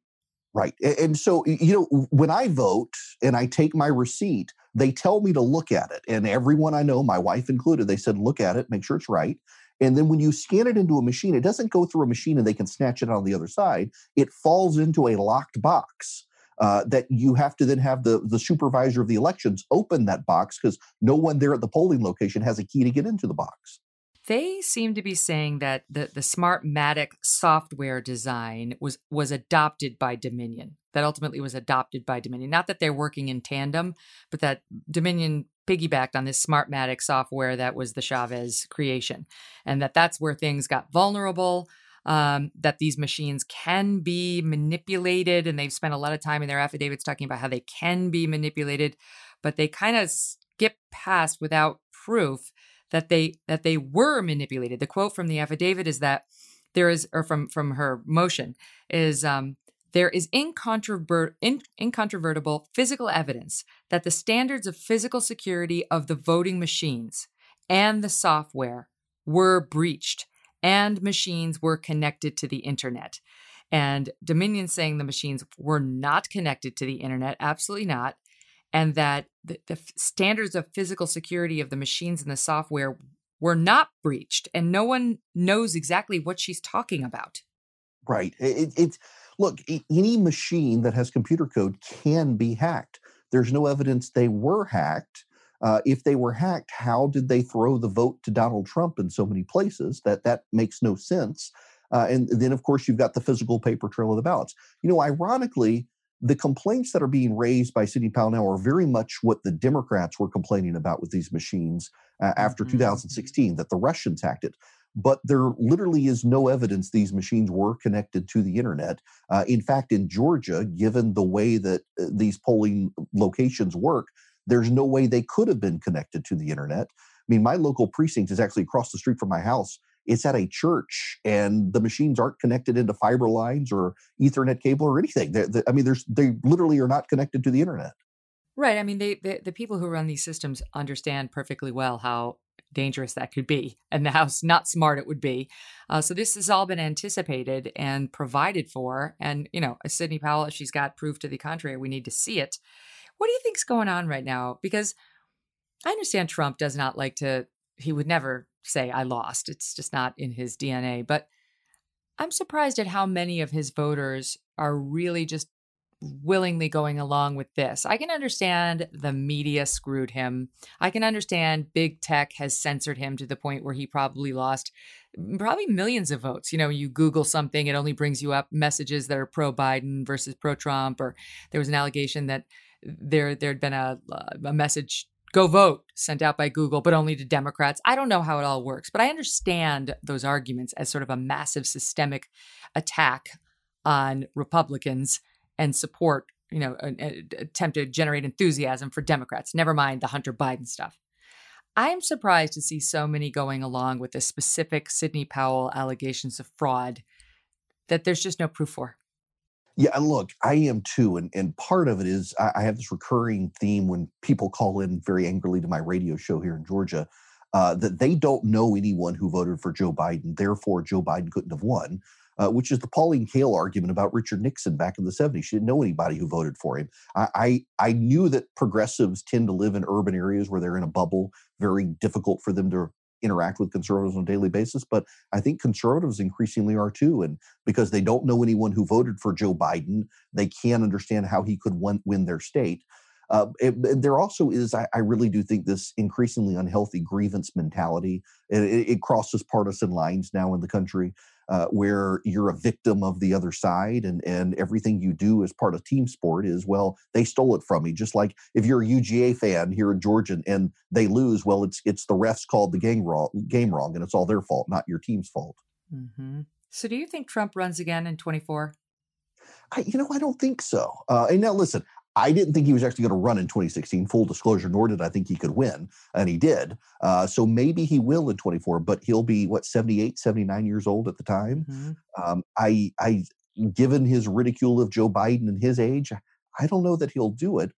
Right. And so, you know, when I vote and I take my receipt, they tell me to look at it. And everyone I know, my wife included, they said, look at it, make sure it's right. And then when you scan it into a machine, it doesn't go through a machine and they can snatch it on the other side. It falls into a locked box uh, that you have to then have the, the supervisor of the elections open that box because no one there at the polling location has a key to get into the box. They seem to be saying that the, the Smartmatic software design was was adopted by Dominion. That ultimately was adopted by Dominion. Not that they're working in tandem, but that Dominion piggybacked on this Smartmatic software that was the Chavez creation, and that that's where things got vulnerable um, that these machines can be manipulated. And they've spent a lot of time in their affidavits talking about how they can be manipulated, but they kind of skip past without proof that they that they were manipulated. The quote from the affidavit is that there is, or from from her motion, is um, there is in, incontrovertible physical evidence that the standards of physical security of the voting machines and the software were breached and machines were connected to the internet. And Dominion saying the machines were not connected to the internet, absolutely not. And that the, the standards of physical security of the machines and the software were not breached. And no one knows exactly what she's talking about. Right. It, it, look, any machine that has computer code can be hacked. There's no evidence they were hacked. Uh, if they were hacked, how did they throw the vote to Donald Trump in so many places? That that makes no sense. Uh, and then, of course, you've got the physical paper trail of the ballots. You know, ironically, the complaints that are being raised by Sidney Powell now are very much what the Democrats were complaining about with these machines uh, after mm-hmm. 2016, that the Russians hacked it. But there literally is no evidence these machines were connected to the internet. Uh, in fact, in Georgia, given the way that uh, these polling locations work, there's no way they could have been connected to the internet. I mean, my local precinct is actually across the street from my house. It's at a church, and the machines aren't connected into fiber lines or Ethernet cable or anything. They're, they're, I mean, there's they literally are not connected to the internet. Right. I mean, they, they, the people who run these systems understand perfectly well how dangerous that could be and how not smart it would be. Uh, so this has all been anticipated and provided for. And you know, as Sidney Powell, she's got proof to the contrary. We need to see it. What do you think's going on right now? Because I understand Trump does not like to, he would never say, I lost. It's just not in his DNA. But I'm surprised at how many of his voters are really just willingly going along with this. I can understand the media screwed him. I can understand big tech has censored him to the point where he probably lost probably millions of votes. You know, you Google something, it only brings you up messages that are pro Biden versus pro Trump, or there was an allegation that there there'd been a, a message go vote sent out by Google, but only to Democrats. I don't know how it all works, but I understand those arguments as sort of a massive systemic attack on Republicans and support, you know, an, an attempt to generate enthusiasm for Democrats. Never mind the Hunter Biden stuff. I'm surprised to see so many going along with the specific Sidney Powell allegations of fraud that there's just no proof for. Yeah, and look, I am too, and and part of it is I, I have this recurring theme when people call in very angrily to my radio show here in Georgia uh, that they don't know anyone who voted for Joe Biden, therefore Joe Biden couldn't have won uh, which is the Pauline Kael argument about Richard Nixon back in the 70s. She didn't know anybody who voted for him. I, I, I knew that progressives tend to live in urban areas where they're in a bubble, very difficult for them to interact with conservatives on a daily basis. But I think conservatives increasingly are too. And because they don't know anyone who voted for Joe Biden, they can't understand how he could win, win their state. Uh, it, there also is, I, I, really do think, this increasingly unhealthy grievance mentality. It, it, crosses partisan lines now in the country uh, where you're a victim of the other side and, and everything you do as part of team sport is, well, they stole it from me. Just like if you're a UGA fan here in Georgia and they lose, well, it's it's the refs called the game wrong, game wrong and it's all their fault, not your team's fault. Mm-hmm. So do you think Trump runs again in 24? I, you know, I don't think so. Uh, and now listen, I didn't think he was actually going to run in 2016, full disclosure, nor did I think he could win, and he did. Uh, so maybe he will in 24, but he'll be, what, 78, 79 years old at the time. Mm-hmm. Um, I, I, given his ridicule of Joe Biden and his age, I don't know that he'll do it.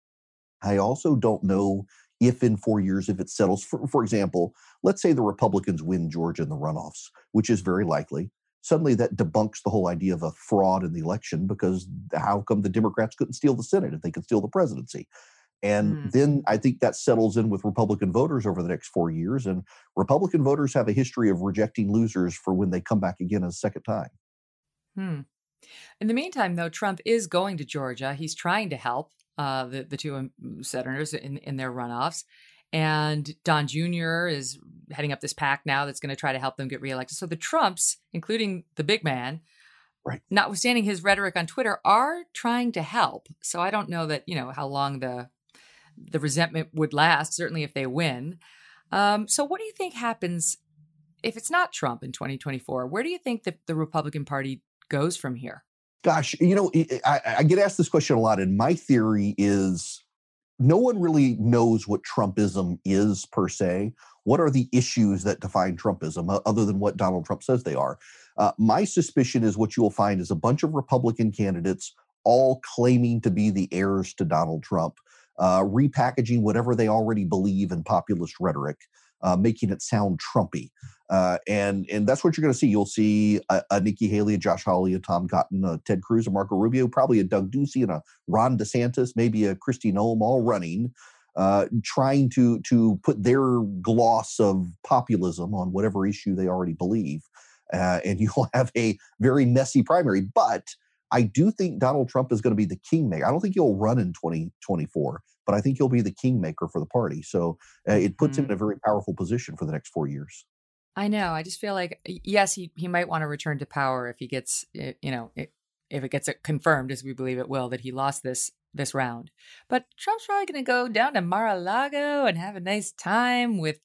I also don't know if in four years, if it settles. For, for example, let's say the Republicans win Georgia in the runoffs, which is very likely suddenly that debunks the whole idea of a fraud in the election because how come the Democrats couldn't steal the Senate if they could steal the presidency? And mm. then I think that settles in with Republican voters over the next four years. And Republican voters have a history of rejecting losers for when they come back again a second time. Hmm. In the meantime, though, Trump is going to Georgia. He's trying to help uh, the, the two um, senators in, in their runoffs. And Don Jr. is heading up this PAC now that's going to try to help them get reelected. So the Trumps, including the big man, right. notwithstanding his rhetoric on Twitter, are trying to help. So I don't know that, you know, how long the the resentment would last, certainly if they win. Um, so what do you think happens if it's not Trump in 2024? Where do you think that the Republican Party goes from here? Gosh, you know, I, I get asked this question a lot, and my theory is no one really knows what Trumpism is per se. What are the issues that define Trumpism, other than what Donald Trump says they are? Uh, my suspicion is what you will find is a bunch of Republican candidates all claiming to be the heirs to Donald Trump, uh, repackaging whatever they already believe in populist rhetoric uh, making it sound Trumpy. Uh, and and that's what you're going to see. You'll see a, a, Nikki Haley, a Josh Hawley, a Tom Cotton, a Ted Cruz, a Marco Rubio, probably a Doug Ducey, and a Ron DeSantis, maybe a Kristi Noem, all running, uh, trying to to put their gloss of populism on whatever issue they already believe. Uh, and you'll have a very messy primary. But I do think Donald Trump is going to be the kingmaker. I don't think he'll run in 2024, but I think he'll be the kingmaker for the party. So uh, it puts mm-hmm. him in a very powerful position for the next four years. I know. I just feel like yes, he he might want to return to power if he gets you know if it gets confirmed as we believe it will that he lost this this round. But Trump's probably going to go down to Mar-a-Lago and have a nice time with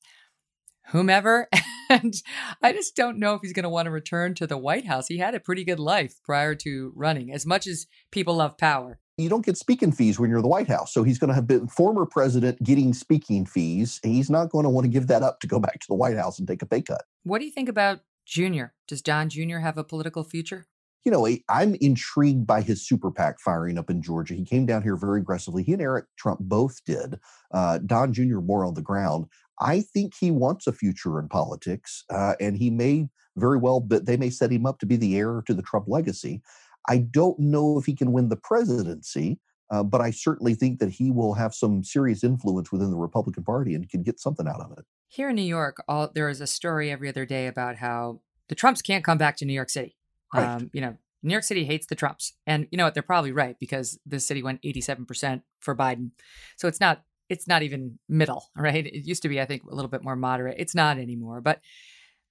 whomever. And I just don't know if he's going to want to return to the White House. He had a pretty good life prior to running, as much as people love power. You don't get speaking fees when you're the White House. So he's going to have been former president getting speaking fees. He's not going to want to give that up to go back to the White House and take a pay cut. What do you think about Junior? Does Don Jr. have a political future? you know, I'm intrigued by his super PAC firing up in Georgia. He came down here very aggressively. He and Eric Trump both did. Uh, Don Jr. more on the ground. I think he wants a future in politics, uh, and he may very well, but they may set him up to be the heir to the Trump legacy. I don't know if he can win the presidency, uh, but I certainly think that he will have some serious influence within the Republican Party and can get something out of it. Here in New York, all, there is a story every other day about how the Trumps can't come back to New York City. Right. Um, you know, New York City hates the Trumps. And you know what? They're probably right because the city went 87% for Biden. So it's not it's not even middle, right? It used to be, I think, a little bit more moderate. It's not anymore. But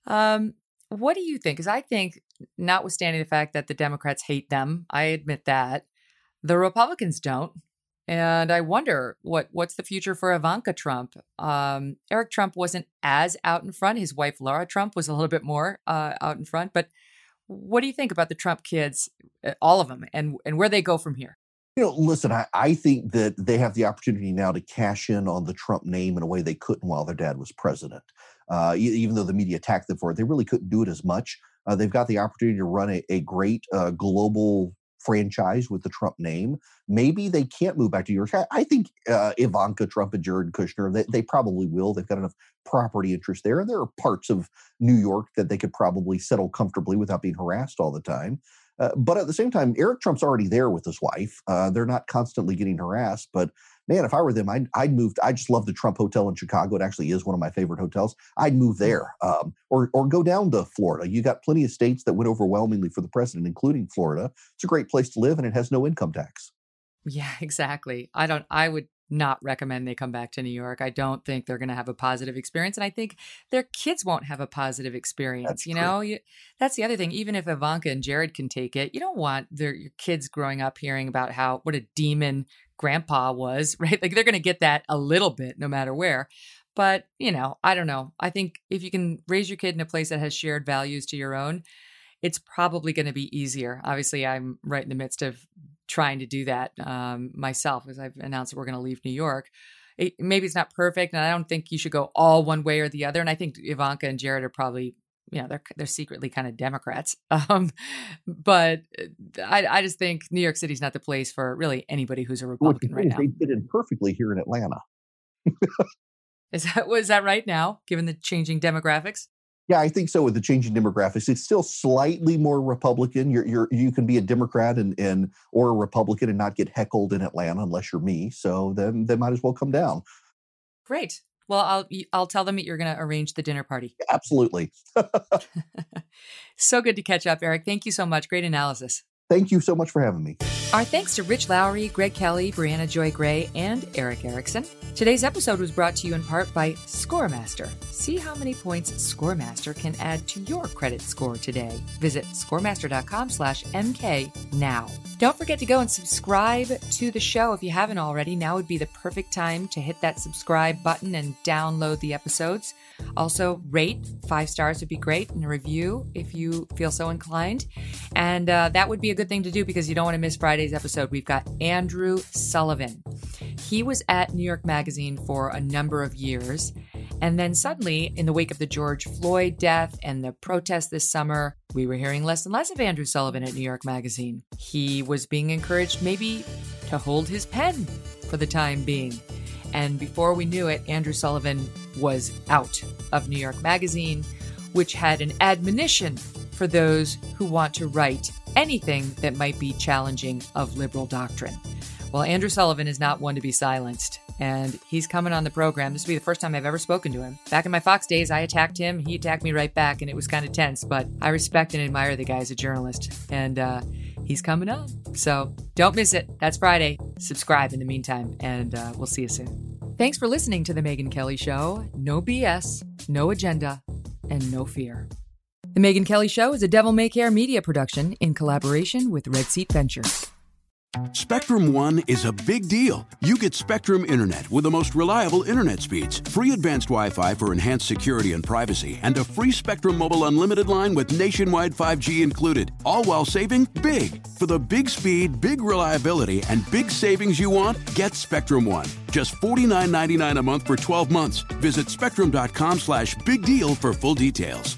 um, what do you think? Because I think, notwithstanding the fact that the Democrats hate them, I admit that the Republicans don't. And I wonder what what's the future for Ivanka Trump. Um, Eric Trump wasn't as out in front. His wife Laura Trump was a little bit more uh, out in front. But what do you think about the Trump kids, uh, all of them, and and where they go from here? You know, listen, I, I think that they have the opportunity now to cash in on the Trump name in a way they couldn't while their dad was president. Uh, even though the media attacked them for it, they really couldn't do it as much. Uh, they've got the opportunity to run a, a great uh, global franchise with the Trump name. Maybe they can't move back to New York. I, I think uh, Ivanka Trump and Jared Kushner, they, they probably will. They've got enough property interest there. And there are parts of New York that they could probably settle comfortably without being harassed all the time. Uh, but at the same time, Eric Trump's already there with his wife. Uh, they're not constantly getting harassed. But man, if I were them, I'd, I'd move. I just love the Trump Hotel in Chicago. It actually is one of my favorite hotels. I'd move mm. there, um, or or go down to Florida. You got plenty of states that went overwhelmingly for the president, including Florida. It's a great place to live, and it has no income tax. Yeah, exactly. I don't. I would not recommend they come back to New York. I don't think they're going to have a positive experience, and I think their kids won't have a positive experience. That's you true. know, you, that's the other thing. Even if Ivanka and Jared can take it, you don't want their your kids growing up hearing about how what a demon grandpa was, right? Like they're going to get that a little bit no matter where. But, you know, I don't know. I think if you can raise your kid in a place that has shared values to your own, it's probably going to be easier. Obviously, I'm right in the midst of trying to do that um, myself as I've announced that we're going to leave New York. It, maybe it's not perfect, and I don't think you should go all one way or the other. And I think Ivanka and Jared are probably you know they're they're secretly kind of Democrats. Um, but uh, I I just think New York City's not the place for really anybody who's a Republican well, right now. They fit in perfectly here in Atlanta. is that was that right now, given the changing demographics? Yeah, I think so. With the changing demographics, it's still slightly more Republican. You're, you're you can be a Democrat and, and or a Republican and not get heckled in Atlanta unless you're me. So then they might as well come down. Great. Well, I'll I'll tell them that you're going to arrange the dinner party. Absolutely. so good to catch up, Erick. Thank you so much. Great analysis. Thank you so much for having me. Our thanks to Rich Lowry, Greg Kelly, Briahna Joy Gray, and Erick Erickson. Today's episode was brought to you in part by Scoremaster. See how many points Scoremaster can add to your credit score today. Visit scoremaster.com slash MK now. Don't forget to go and subscribe to the show if you haven't already. Now would be the perfect time to hit that subscribe button and download the episodes. Also, rate five stars would be great, and a review if you feel so inclined. And uh, that would be a good thing to do because you don't want to miss Friday's episode. We've got Andrew Sullivan. He was at New York Magazine for a number of years. And then suddenly, in the wake of the George Floyd death and the protests this summer, we were hearing less and less of Andrew Sullivan at New York Magazine. He was being encouraged maybe to hold his pen for the time being. And before we knew it, Andrew Sullivan was out of New York Magazine, which had an admonition for those who want to write anything that might be challenging of liberal doctrine. Well, Andrew Sullivan is not one to be silenced, and he's coming on the program. This will be the first time I've ever spoken to him. Back in my Fox days, I attacked him. He attacked me right back, and it was kind of tense, but I respect and admire the guy as a journalist. And uh, he's coming on. So don't miss it. That's Friday. Subscribe in the meantime, and uh, we'll see you soon. Thanks for listening to The Megyn Kelly Show. No BS, no agenda, and no fear. The Megyn Kelly Show is a Devil May Care media production in collaboration with Red Seat Ventures. Spectrum One is a big deal. You get Spectrum Internet with the most reliable internet speeds, free advanced Wi Fi for enhanced security and privacy, and a free Spectrum Mobile Unlimited line with nationwide 5G included, all while saving big. For the big speed, big reliability, and big savings you want, get Spectrum One. Just $49.99 a month for 12 months. Visit spectrum.com slash big deal for full details.